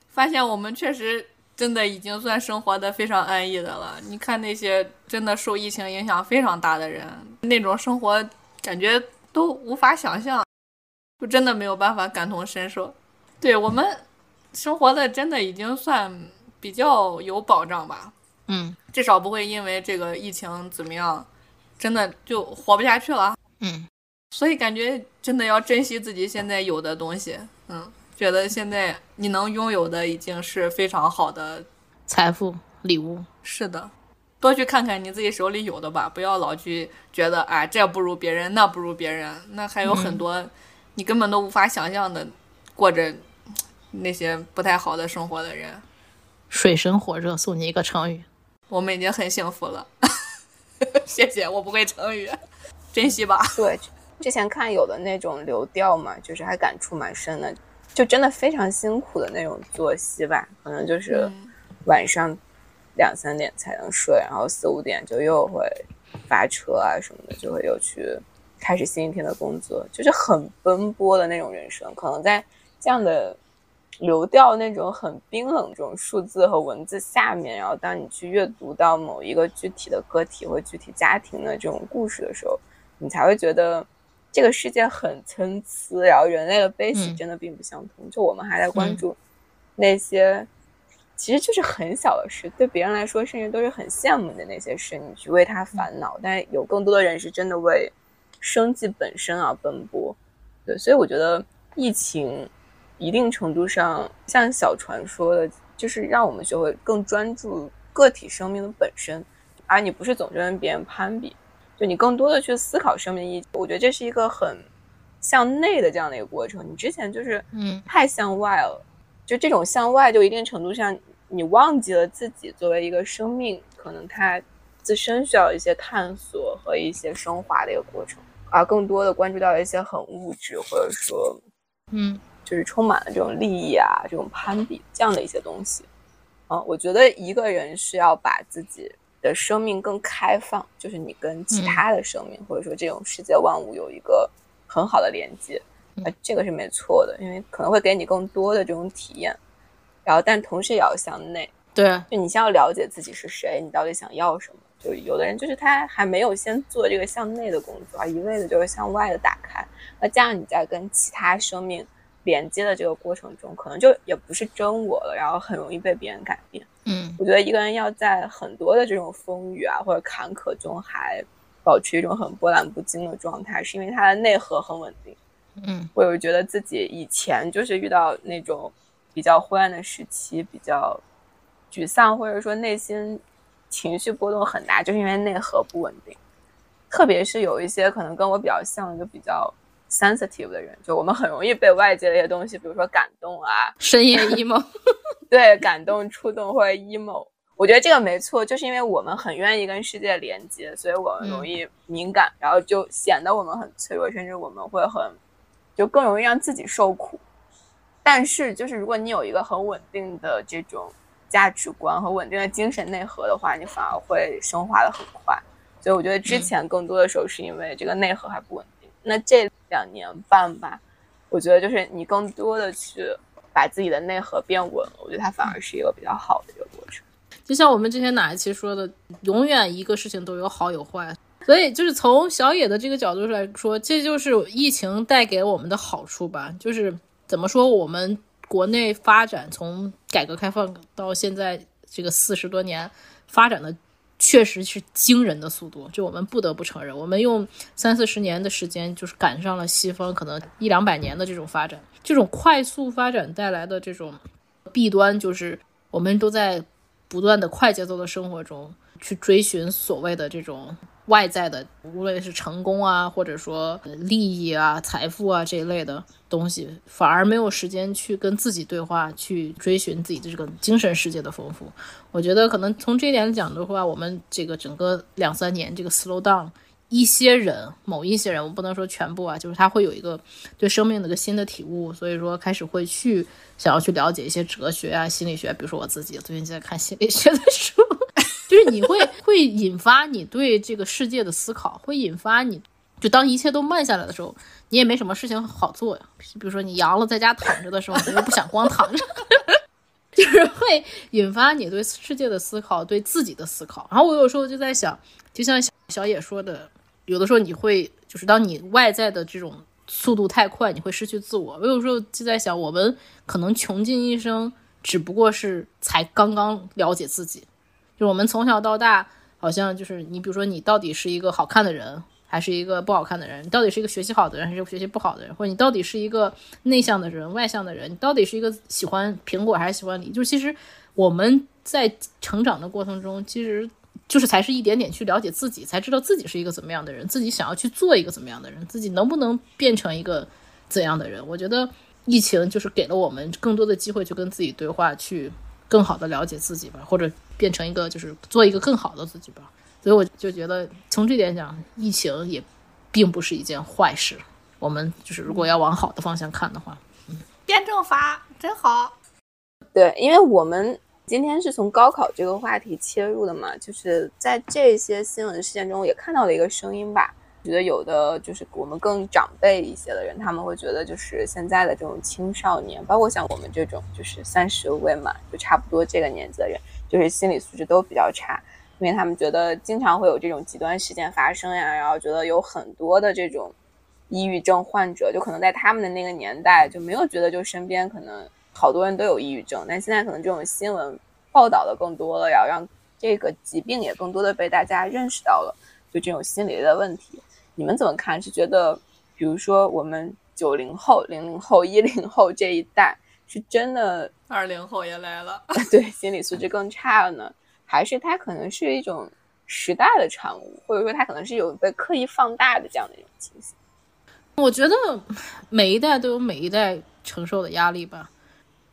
发现我们确实真的已经算生活的非常安逸的了。你看那些真的受疫情影响非常大的人，那种生活感觉都无法想象，就真的没有办法感同身受。对我们生活的真的已经算比较有保障吧，嗯至少不会因为这个疫情怎么样，真的就活不下去了。嗯，所以感觉真的要珍惜自己现在有的东西，嗯，觉得现在你能拥有的已经是非常好的。财富礼物，是的，多去看看你自己手里有的吧，不要老去觉得啊这不如别人，那不如别人，那还有很多你根本都无法想象的过着那些不太好的生活的人。水深火热，送你一个成语。我们已经很幸福了，<laughs> 谢谢，我不会成语，珍惜吧。对，之前看有的那种流调嘛，就是还感触蛮深的，就真的非常辛苦的那种作息吧，可能就是嗯晚上两三点才能睡，然后四五点就又会发车啊什么的，就会又去开始新一天的工作，就是很奔波的那种人生。可能在这样的流调那种很冰冷这种数字和文字下面，然后当你去阅读到某一个具体的个体或具体家庭的这种故事的时候，你才会觉得这个世界很参差，然后人类的悲喜嗯真的并不相同。就我们还在关注那些。其实就是很小的事，对别人来说甚至都是很羡慕的那些事，你去为他烦恼。但是有更多的人是真的为生计本身而奔波。对，所以我觉得疫情一定程度上，像小船说的，就是让我们学会更专注个体生命的本身，而你不是总是跟别人攀比，就你更多的去思考生命意义。我觉得这是一个很向内的这样的一个过程。你之前就是嗯太向外了，就这种向外，就一定程度上你忘记了自己作为一个生命，可能它自身需要一些探索和一些升华的一个过程，而更多的关注到一些很物质或者说嗯就是充满了这种利益啊、这种攀比这样的一些东西。嗯，我觉得一个人是要把自己的生命更开放，就是你跟其他的生命、或者说这种世界万物有一个很好的连接，啊，这个是没错的，因为可能会给你更多的这种体验。然后，但同时也要向内，对，就你先要了解自己是谁，你到底想要什么。就有的人就是他还没有先做这个向内的工作，而一味的就是向外的打开。那这样你在跟其他生命连接的这个过程中，可能就也不是真我了，然后很容易被别人改变。嗯我觉得一个人要在很多的这种风雨啊或者坎坷中，还保持一种很波澜不惊的状态，是因为他的内核很稳定。嗯我有觉得自己以前就是遇到那种比较灰暗的时期，比较沮丧，或者说内心情绪波动很大，就是因为内核不稳定。特别是有一些可能跟我比较像，就比较 sensitive 的人，就我们很容易被外界的一些东西，比如说感动啊，深夜 <laughs> emo，对感动、触动或者 emo。我觉得这个没错，就是因为我们很愿意跟世界连接，所以我们容易敏感，然后就显得我们很脆弱，甚至我们会很就更容易让自己受苦。但是，就是如果你有一个很稳定的这种价值观和稳定的精神内核的话，你反而会升华的很快。所以，我觉得之前更多的时候是因为这个内核还不稳定。那这两年半吧，我觉得就是你更多的去把自己的内核变稳了，我觉得它反而是一个比较好的一个过程。就像我们之前哪一期说的，永远一个事情都有好有坏。所以，就是从小野的这个角度来说，这就是疫情带给我们的好处吧，就是。怎么说？我们国内发展从改革开放到现在这个四十多年，发展的确实是惊人的速度。就我们不得不承认，我们用三四十年的时间，就是赶上了西方可能一两百年的这种发展。这种快速发展带来的这种弊端，就是我们都在不断的快节奏的生活中去追寻所谓的这种。外在的，无论是成功啊，或者说利益啊、财富啊这一类的东西，反而没有时间去跟自己对话，去追寻自己的这个精神世界的丰富。我觉得可能从这一点讲的话，我们这个整个两三年这个 slow down，一些人，某一些人，我不能说全部啊，就是他会有一个对生命的一个新的体悟，所以说开始会去想要去了解一些哲学啊、心理学，比如说我自己最近在看心理学的书。就是你会 <laughs> 会引发你对这个世界的思考，会引发你，就当一切都慢下来的时候，你也没什么事情好做呀。比如说你阳了在家躺着的时候，你又不想光躺着，<laughs> 就是会引发你对世界的思考，对自己的思考。然后我有时候就在想，就像小野说的，有的时候你会就是当你外在的这种速度太快，你会失去自我。我有时候就在想，我们可能穷尽一生，只不过是才刚刚了解自己。就我们从小到大，好像就是你，比如说你到底是一个好看的人，还是一个不好看的人？你到底是一个学习好的人，还是学习不好的人？或者你到底是一个内向的人，外向的人？你到底是一个喜欢苹果还是喜欢梨？就其实我们在成长的过程中，其实就是才是一点点去了解自己，才知道自己是一个怎么样的人，自己想要去做一个怎么样的人，自己能不能变成一个怎样的人？我觉得疫情就是给了我们更多的机会去跟自己对话，去更好的了解自己吧，或者。变成一个就是做一个更好的自己吧，所以我就觉得从这点讲，疫情也并不是一件坏事。我们就是如果要往好的方向看的话，嗯，辩证法真好。对，因为我们今天是从高考这个话题切入的嘛，就是在这些新闻事件中也看到了一个声音吧。觉得有的就是我们更长辈一些的人，他们会觉得就是现在的这种青少年，包括像我们这种就是三十未满，就差不多这个年纪的人。就是心理素质都比较差，因为他们觉得经常会有这种极端事件发生呀，然后觉得有很多的这种抑郁症患者，就可能在他们的那个年代就没有觉得就身边可能好多人都有抑郁症，但现在可能这种新闻报道的更多了，然后让这个疾病也更多的被大家认识到了，就这种心理的问题，你们怎么看？是觉得比如说我们九零后、零零后、一零后这一代？是真的，二零后也来了，<laughs> 对，心理素质更差了呢？还是它可能是一种时代的产物，或者说它可能是有被刻意放大的这样的一种情形？我觉得每一代都有每一代承受的压力吧。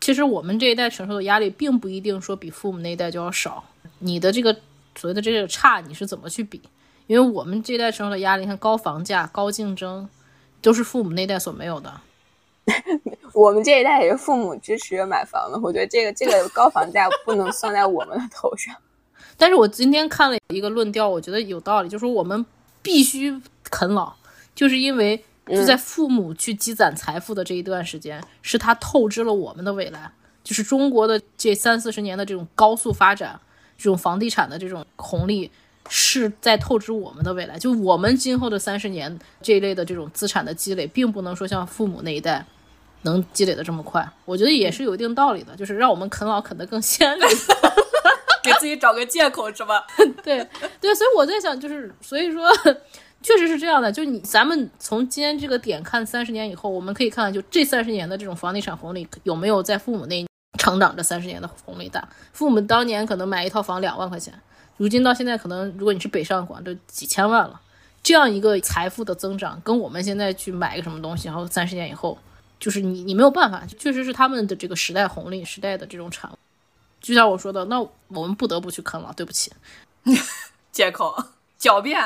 其实我们这一代承受的压力，并不一定说比父母那一代就要少。你的这个所谓的这个差，你是怎么去比？因为我们这一代承受的压力，像高房价、高竞争，都是父母那代所没有的。<laughs> 我们这一代也是父母支持买房的，我觉得这个这个高房价不能算在我们的头上。<laughs> 但是我今天看了一个论调，我觉得有道理，就是我们必须啃老，就是因为就在父母去积攒财富的这一段时间，是他透支了我们的未来。就是中国的这三四十年的这种高速发展，这种房地产的这种红利，是在透支我们的未来。就我们今后的三十年这一类的这种资产的积累，并不能说像父母那一代。能积累的这么快，我觉得也是有一定道理的，就是让我们啃老啃得更鲜利，给自己找个借口是吧？<laughs> 对对，所以我在想，就是所以说，确实是这样的。就你咱们从今天这个点看，三十年以后，我们可以看，就这三十年的这种房地产红利有没有在父母那成长这三十年的红利大？父母当年可能买一套房两万块钱，如今到现在可能，如果你是北上广，都几千万了。这样一个财富的增长，跟我们现在去买一个什么东西，然后三十年以后。就是你，你没有办法，确实是他们的这个时代红利、时代的这种产物。就像我说的，那我们不得不去啃了，对不起，借口狡辩。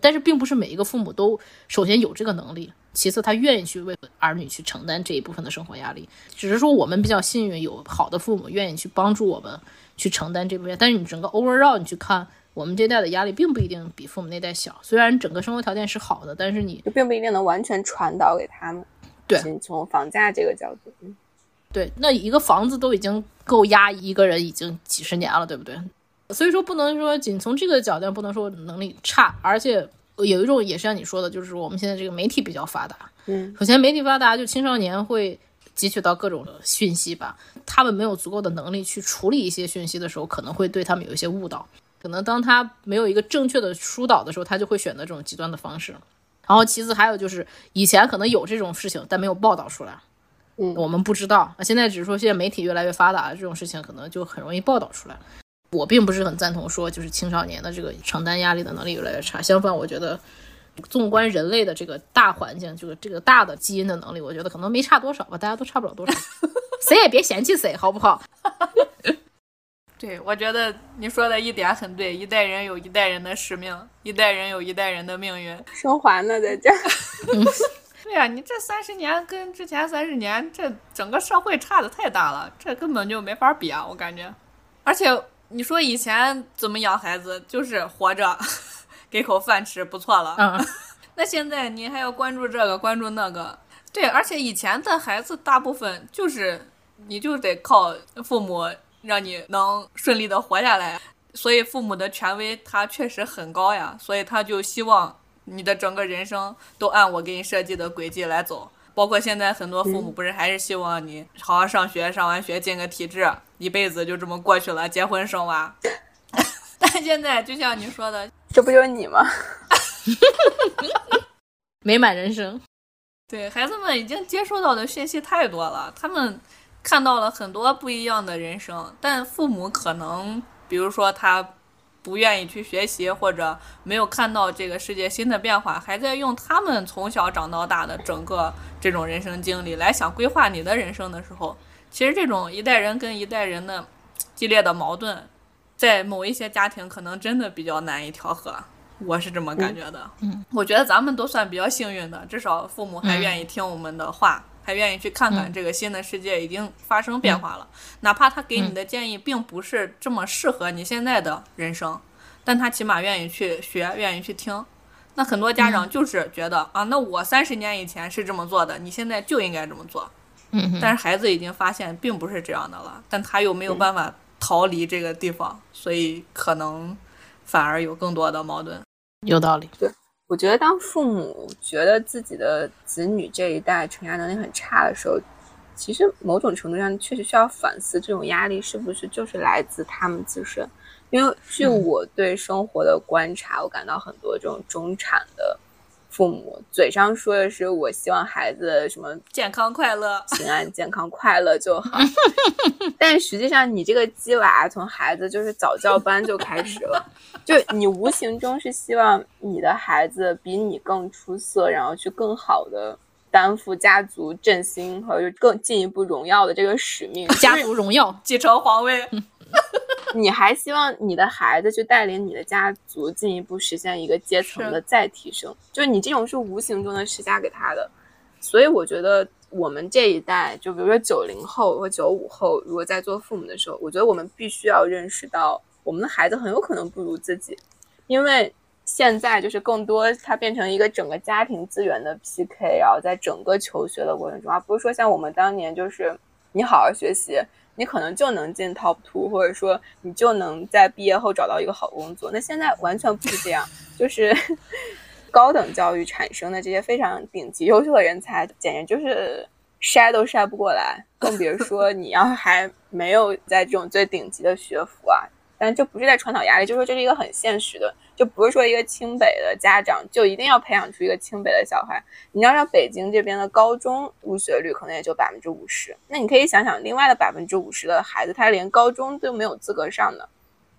但是并不是每一个父母都首先有这个能力，其次他愿意去为儿女去承担这一部分的生活压力。只是说我们比较幸运，有好的父母愿意去帮助我们去承担这部分。但是你整个 overall 你去看，我们这代的压力并不一定比父母那代小。虽然整个生活条件是好的，但是你并不一定能完全传导给他们。对，从房价这个角度，对，那一个房子都已经够压一个人已经几十年了，对不对？所以说不能说仅从这个角度不能说能力差，而且有一种也是像你说的，就是我们现在这个媒体比较发达。嗯，首先媒体发达，就青少年会汲取到各种的讯息吧，他们没有足够的能力去处理一些讯息的时候，可能会对他们有一些误导。可能当他没有一个正确的疏导的时候，他就会选择这种极端的方式。然后其次还有就是以前可能有这种事情，但没有报道出来，嗯，我们不知道。那现在只是说现在媒体越来越发达，这种事情可能就很容易报道出来。我并不是很赞同说，就是青少年的这个承担压力的能力越来越差。相反，我觉得，纵观人类的这个大环境，就是这个大的基因的能力，我觉得可能没差多少吧，大家都差不了多少。<laughs> 谁也别嫌弃谁，好不好？<laughs> 对，我觉得你说的一点很对，一代人有一代人的使命，一代人有一代人的命运。升华呢，在这。<laughs> 对呀，你这三十年跟之前三十年，这整个社会差的太大了，这根本就没法比啊，我感觉，而且。你说以前怎么养孩子，就是活着，给口饭吃不错了。嗯，<laughs> 那现在你还要关注这个，关注那个。对，而且以前的孩子大部分就是，你就得靠父母让你能顺利的活下来，所以父母的权威他确实很高呀，所以他就希望你的整个人生都按我给你设计的轨迹来走。包括现在很多父母不是还是希望你好好上学，上完学进个体制，一辈子就这么过去了，结婚生娃。<laughs> 但现在就像你说的，这不就是你吗？<laughs> 美满人生。对孩子们已经接收到的讯息太多了，他们看到了很多不一样的人生，但父母可能，比如说他。不愿意去学习，或者没有看到这个世界新的变化，还在用他们从小长到大的整个这种人生经历来想规划你的人生的时候，其实这种一代人跟一代人的激烈的矛盾，在某一些家庭可能真的比较难以调和，我是这么感觉的。嗯，我觉得咱们都算比较幸运的，至少父母还愿意听我们的话。还愿意去看看这个新的世界已经发生变化了，哪怕他给你的建议并不是这么适合你现在的人生，但他起码愿意去学，愿意去听。那很多家长就是觉得啊，那我三十年以前是这么做的，你现在就应该这么做。嗯，但是孩子已经发现并不是这样的了，但他又没有办法逃离这个地方，所以可能反而有更多的矛盾。有道理。对。我觉得，当父母觉得自己的子女这一代承压能力很差的时候，其实某种程度上确实需要反思，这种压力是不是就是来自他们自身？因为据我对生活的观察，我感到很多这种中产的。父母嘴上说的是我希望孩子什么健康快乐、平安、健康快乐就好，<laughs> 但实际上你这个鸡娃从孩子就是早教班就开始了，就你无形中是希望你的孩子比你更出色，然后去更好的担负家族振兴和更进一步荣耀的这个使命，家族荣耀，继承皇位。<laughs> 你还希望你的孩子去带领你的家族进一步实现一个阶层的再提升，就是你这种是无形中的施加给他的。所以我觉得我们这一代，就比如说九零后和九五后，如果在做父母的时候，我觉得我们必须要认识到，我们的孩子很有可能不如自己，因为现在就是更多它变成一个整个家庭资源的 PK，然后在整个求学的过程中，而不是说像我们当年就是你好好学习。你可能就能进 top two，或者说你就能在毕业后找到一个好工作。那现在完全不是这样，就是 <laughs> 高等教育产生的这些非常顶级优秀的人才，简直就是筛都筛不过来，更别说你要还没有在这种最顶级的学府啊。但这不是在传导压力，就说这是一个很现实的。就不是说一个清北的家长就一定要培养出一个清北的小孩。你要让北京这边的高中入学率可能也就百分之五十，那你可以想想，另外的百分之五十的孩子，他连高中都没有资格上的，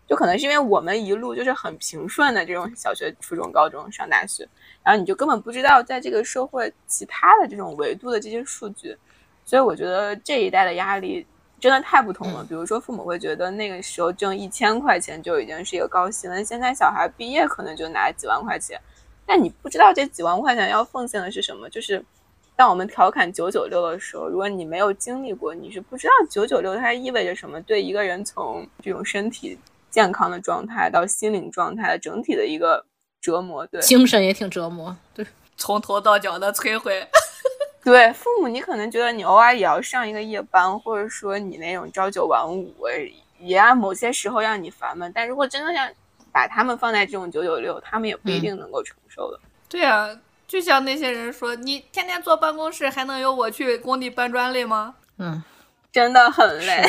就可能是因为我们一路就是很平顺的这种小学、初中、高中上大学，然后你就根本不知道在这个社会其他的这种维度的这些数据，所以我觉得这一代的压力。真的太不同了。比如说，父母会觉得那个时候挣一千块钱就已经是一个高薪了，现在小孩毕业可能就拿几万块钱，但你不知道这几万块钱要奉献的是什么。就是当我们调侃九九六的时候，如果你没有经历过，你是不知道九九六它意味着什么，对一个人从这种身体健康的状态到心灵状态的整体的一个折磨，对，精神也挺折磨，对，从头到脚的摧毁。对，父母你可能觉得你偶尔也要上一个夜班，或者说你那种朝九晚五，也按某些时候让你烦闷。但如果真的像把他们放在这种九九六，他们也不一定能够承受的。对啊，就像那些人说，你天天坐办公室，还能有我去工地搬砖累吗？嗯，真的很累。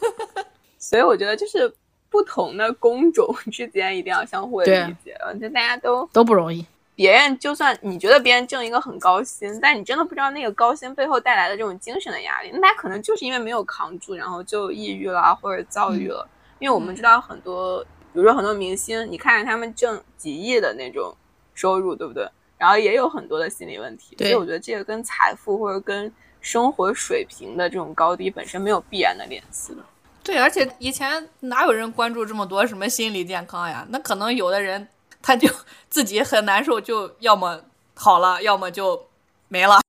<laughs> 所以我觉得就是不同的工种之间一定要相互理解，我觉得大家都都不容易。别人就算你觉得别人挣一个很高薪，但你真的不知道那个高薪背后带来的这种精神的压力，那他可能就是因为没有扛住，然后就抑郁了或者躁郁了。因为我们知道很多，比如说很多明星，你看着他们挣几亿的那种收入，对不对？然后也有很多的心理问题。所以我觉得这个跟财富或者跟生活水平的这种高低本身没有必然的联系的。对，而且以前哪有人关注这么多什么心理健康呀？那可能有的人。他就 <laughs> 自己很难受，就要么好了，要么就没了。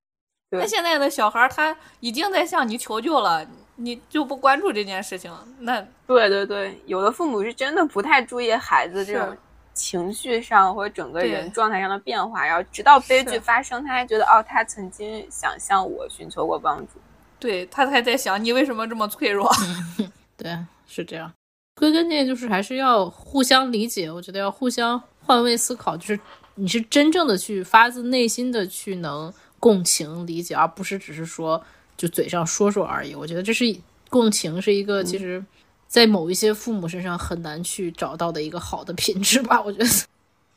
那现在的小孩他已经在向你求救了，你就不关注这件事情？那对对对，有的父母是真的不太注意孩子这种情绪上或者整个人状态上的变化，然后直到悲剧发生，他还觉得哦，他曾经想向我寻求过帮助。对他还在想你为什么这么脆弱？<laughs> 对，是这样。归根结底就是还是要互相理解，我觉得要互相。换位思考，就是你是真正的去发自内心的去能共情理解，而不是只是说就嘴上说说而已。我觉得这是共情是一个其实，在某一些父母身上很难去找到的一个好的品质吧。我觉得，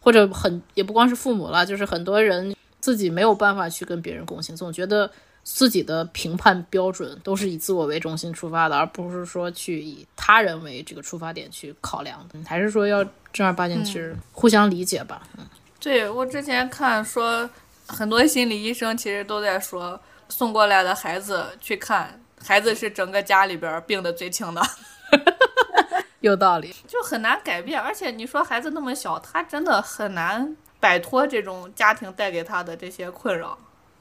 或者很也不光是父母了，就是很多人自己没有办法去跟别人共情，总觉得。自己的评判标准都是以自我为中心出发的，而不是说去以他人为这个出发点去考量的。还是说要正儿八经去互相理解吧。嗯，对我之前看说，很多心理医生其实都在说，送过来的孩子去看，孩子是整个家里边病的最轻的。<laughs> 有道理，<laughs> 就很难改变。而且你说孩子那么小，他真的很难摆脱这种家庭带给他的这些困扰。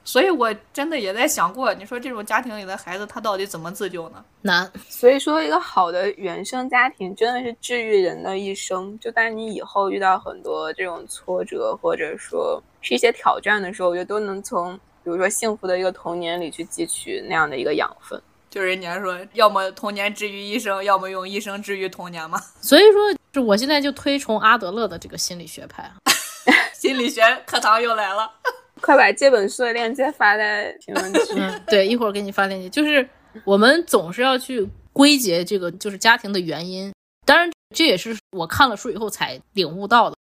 所以，我真的也在想过，你说这种家庭里的孩子，他到底怎么自救呢？难。所以说，一个好的原生家庭真的是治愈人的一生。就当你以后遇到很多这种挫折，或者说是一些挑战的时候，我觉得都能从，比如说幸福的一个童年里去汲取那样的一个养分。就是人家说，要么童年治愈一生，要么用一生治愈童年嘛。<laughs> 所以说，就我现在就推崇阿德勒的这个心理学派。<laughs> 心理学课堂又来了。快把这本书的链接发在评论区。对，一会儿给你发链接。就是我们总是要去归结这个，就是家庭的原因。当然，这也是我看了书以后才领悟到的。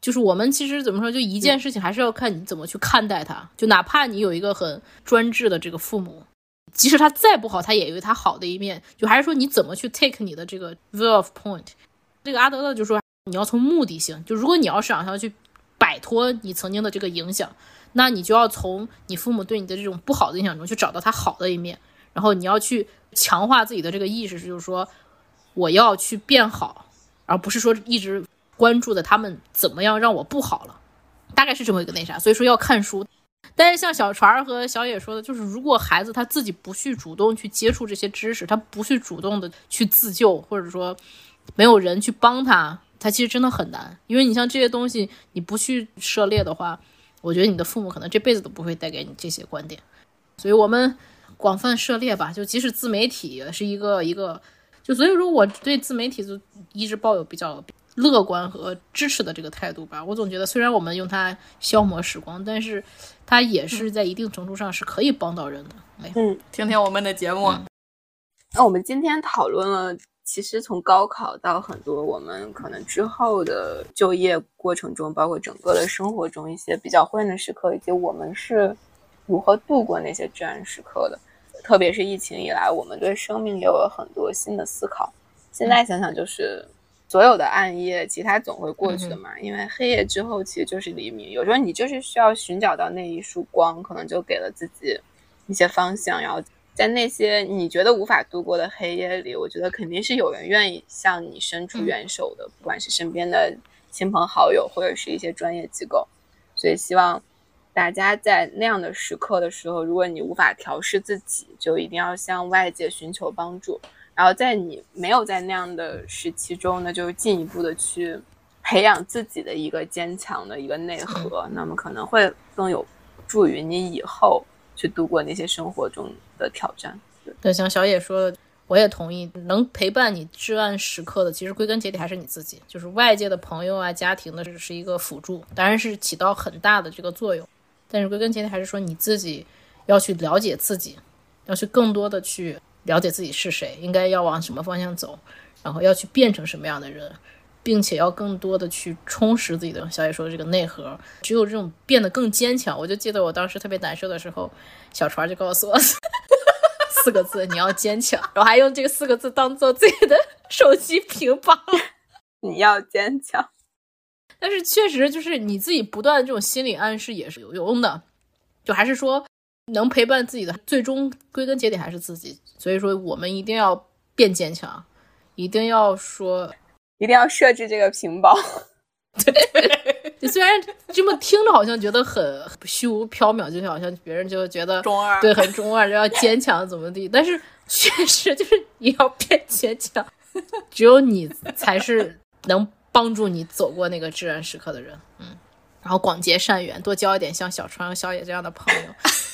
就是我们其实怎么说，就一件事情还是要看你怎么去看待它。就哪怕你有一个很专制的这个父母，即使他再不好，他也有他好的一面。就还是说你怎么去 take 你的这个 view of point。这个阿德勒就说，你要从目的性，就如果你要是想要去摆脱你曾经的这个影响。那你就要从你父母对你的这种不好的印象中去找到他好的一面，然后你要去强化自己的这个意识，就是说我要去变好，而不是说一直关注的他们怎么样让我不好了，大概是这么一个那啥。所以说要看书，但是像小船和小野说的，就是如果孩子他自己不去主动去接触这些知识，他不去主动的去自救，或者说没有人去帮他，他其实真的很难。因为你像这些东西，你不去涉猎的话。我觉得你的父母可能这辈子都不会带给你这些观点，所以我们广泛涉猎吧。就即使自媒体也是一个一个，就所以说我对自媒体就一直抱有比较乐观和支持的这个态度吧。我总觉得虽然我们用它消磨时光，但是它也是在一定程度上是可以帮到人的。嗯，听听我们的节目。那我们今天讨论了。其实从高考到很多我们可能之后的就业过程中，包括整个的生活中一些比较灰暗的时刻，以及我们是如何度过那些至暗时刻的。特别是疫情以来，我们对生命也有了很多新的思考。现在想想，就是所有的暗夜，其他总会过去的嘛。因为黑夜之后其实就是黎明。有时候你就是需要寻找到那一束光，可能就给了自己一些方向，然后。在那些你觉得无法度过的黑夜里，我觉得肯定是有人愿意向你伸出援手的，不管是身边的亲朋好友，或者是一些专业机构。所以希望大家在那样的时刻的时候，如果你无法调试自己，就一定要向外界寻求帮助。然后在你没有在那样的时期中呢，就进一步的去培养自己的一个坚强的一个内核，那么可能会更有助于你以后去度过那些生活中的挑战。对，像小野说的，我也同意，能陪伴你至暗时刻的，其实归根结底还是你自己，就是外界的朋友啊、家庭的，只是一个辅助，当然是起到很大的这个作用，但是归根结底还是说你自己要去了解自己，要去更多的去。了解自己是谁，应该要往什么方向走，然后要去变成什么样的人，并且要更多的去充实自己的小野说的这个内核。只有这种变得更坚强，我就记得我当时特别难受的时候，小船就告诉我 <laughs> 四个字：你要坚强。然后还用这个四个字当做自己的手机屏保，你要坚强。但是确实就是你自己不断的这种心理暗示也是有用的，就还是说。能陪伴自己的，最终归根结底还是自己。所以说，我们一定要变坚强，一定要说，一定要设置这个屏保。对，<laughs> 虽然这么听着好像觉得很虚无缥缈，就好像别人就觉得中二，对，很中二，就要坚强怎么地。但是 <laughs> 确实就是你要变坚强，只有你才是能帮助你走过那个至暗时刻的人。嗯，然后广结善缘，多交一点像小川和小野这样的朋友。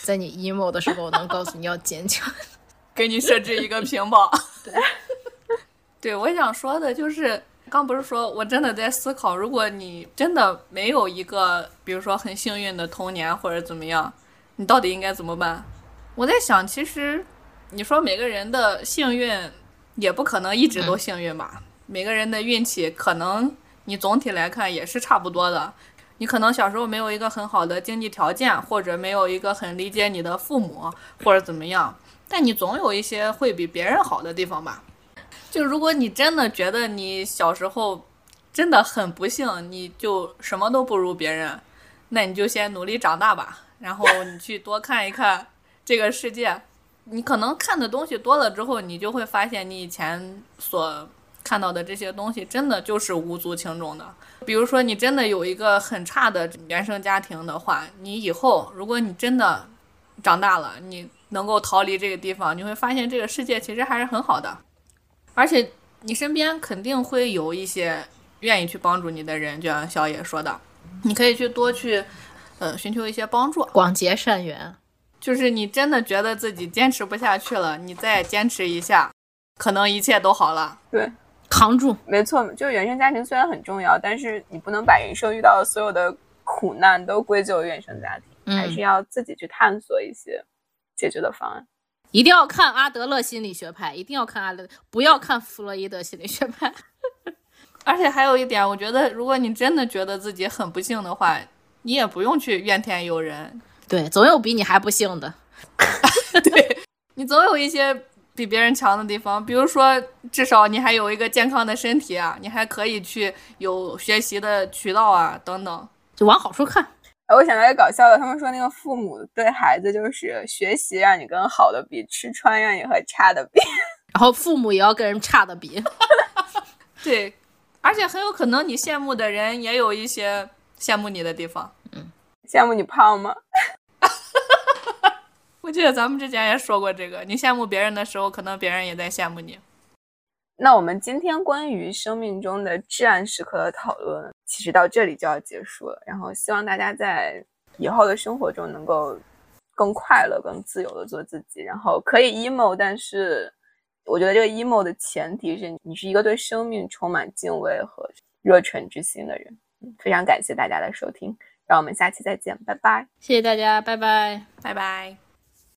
在你 emo 的时候，能告诉你要坚强，给你设置一个屏保。<laughs> 对，对我想说的就是，刚不是说我真的在思考，如果你真的没有一个，比如说很幸运的童年或者怎么样，你到底应该怎么办？我在想，其实你说每个人的幸运也不可能一直都幸运吧，每个人的运气可能你总体来看也是差不多的。你可能小时候没有一个很好的经济条件，或者没有一个很理解你的父母，或者怎么样，但你总有一些会比别人好的地方吧？就如果你真的觉得你小时候真的很不幸，你就什么都不如别人，那你就先努力长大吧，然后 <laughs> 你去多看一看这个世界。你可能看的东西多了之后，你就会发现你以前所看到的这些东西真的就是无足轻重的。比如说，你真的有一个很差的原生家庭的话，你以后如果你真的长大了，你能够逃离这个地方，你会发现这个世界其实还是很好的，而且你身边肯定会有一些愿意去帮助你的人，就像小野说的，你可以去多去，呃，寻求一些帮助，广结善缘。就是你真的觉得自己坚持不下去了，你再坚持一下，可能一切都好了。对。扛住，没错，就原生家庭虽然很重要，但是你不能把人生遇到的所有的苦难都归咎于原生家庭，还是要自己去探索一些解决的方案。一定要看阿德勒心理学派，一定要看阿德，不要看弗洛伊德心理学派。而且还有一点，我觉得如果你真的觉得自己很不幸的话，你也不用去怨天尤人。对，总有比你还不幸的。<laughs> 对你总有一些。比别人强的地方，比如说，至少你还有一个健康的身体啊，你还可以去有学习的渠道啊，等等，就往好处看。我想到一个搞笑的，他们说那个父母对孩子就是学习让你跟好的比，吃穿让你和差的比，<laughs> 然后父母也要跟人差的比。<laughs> 对，而且很有可能你羡慕的人也有一些羡慕你的地方。嗯，羡慕你胖吗？<laughs> 我记得咱们之前也说过这个，你羡慕别人的时候，可能别人也在羡慕你。那我们今天关于生命中的至暗时刻的讨论，其实到这里就要结束了。然后希望大家在以后的生活中能够更快乐、更自由的做自己。然后可以 emo，但是我觉得这个 emo 的前提是你是一个对生命充满敬畏和热忱之心的人。非常感谢大家的收听，让我们下期再见，拜拜！谢谢大家，拜拜，拜拜。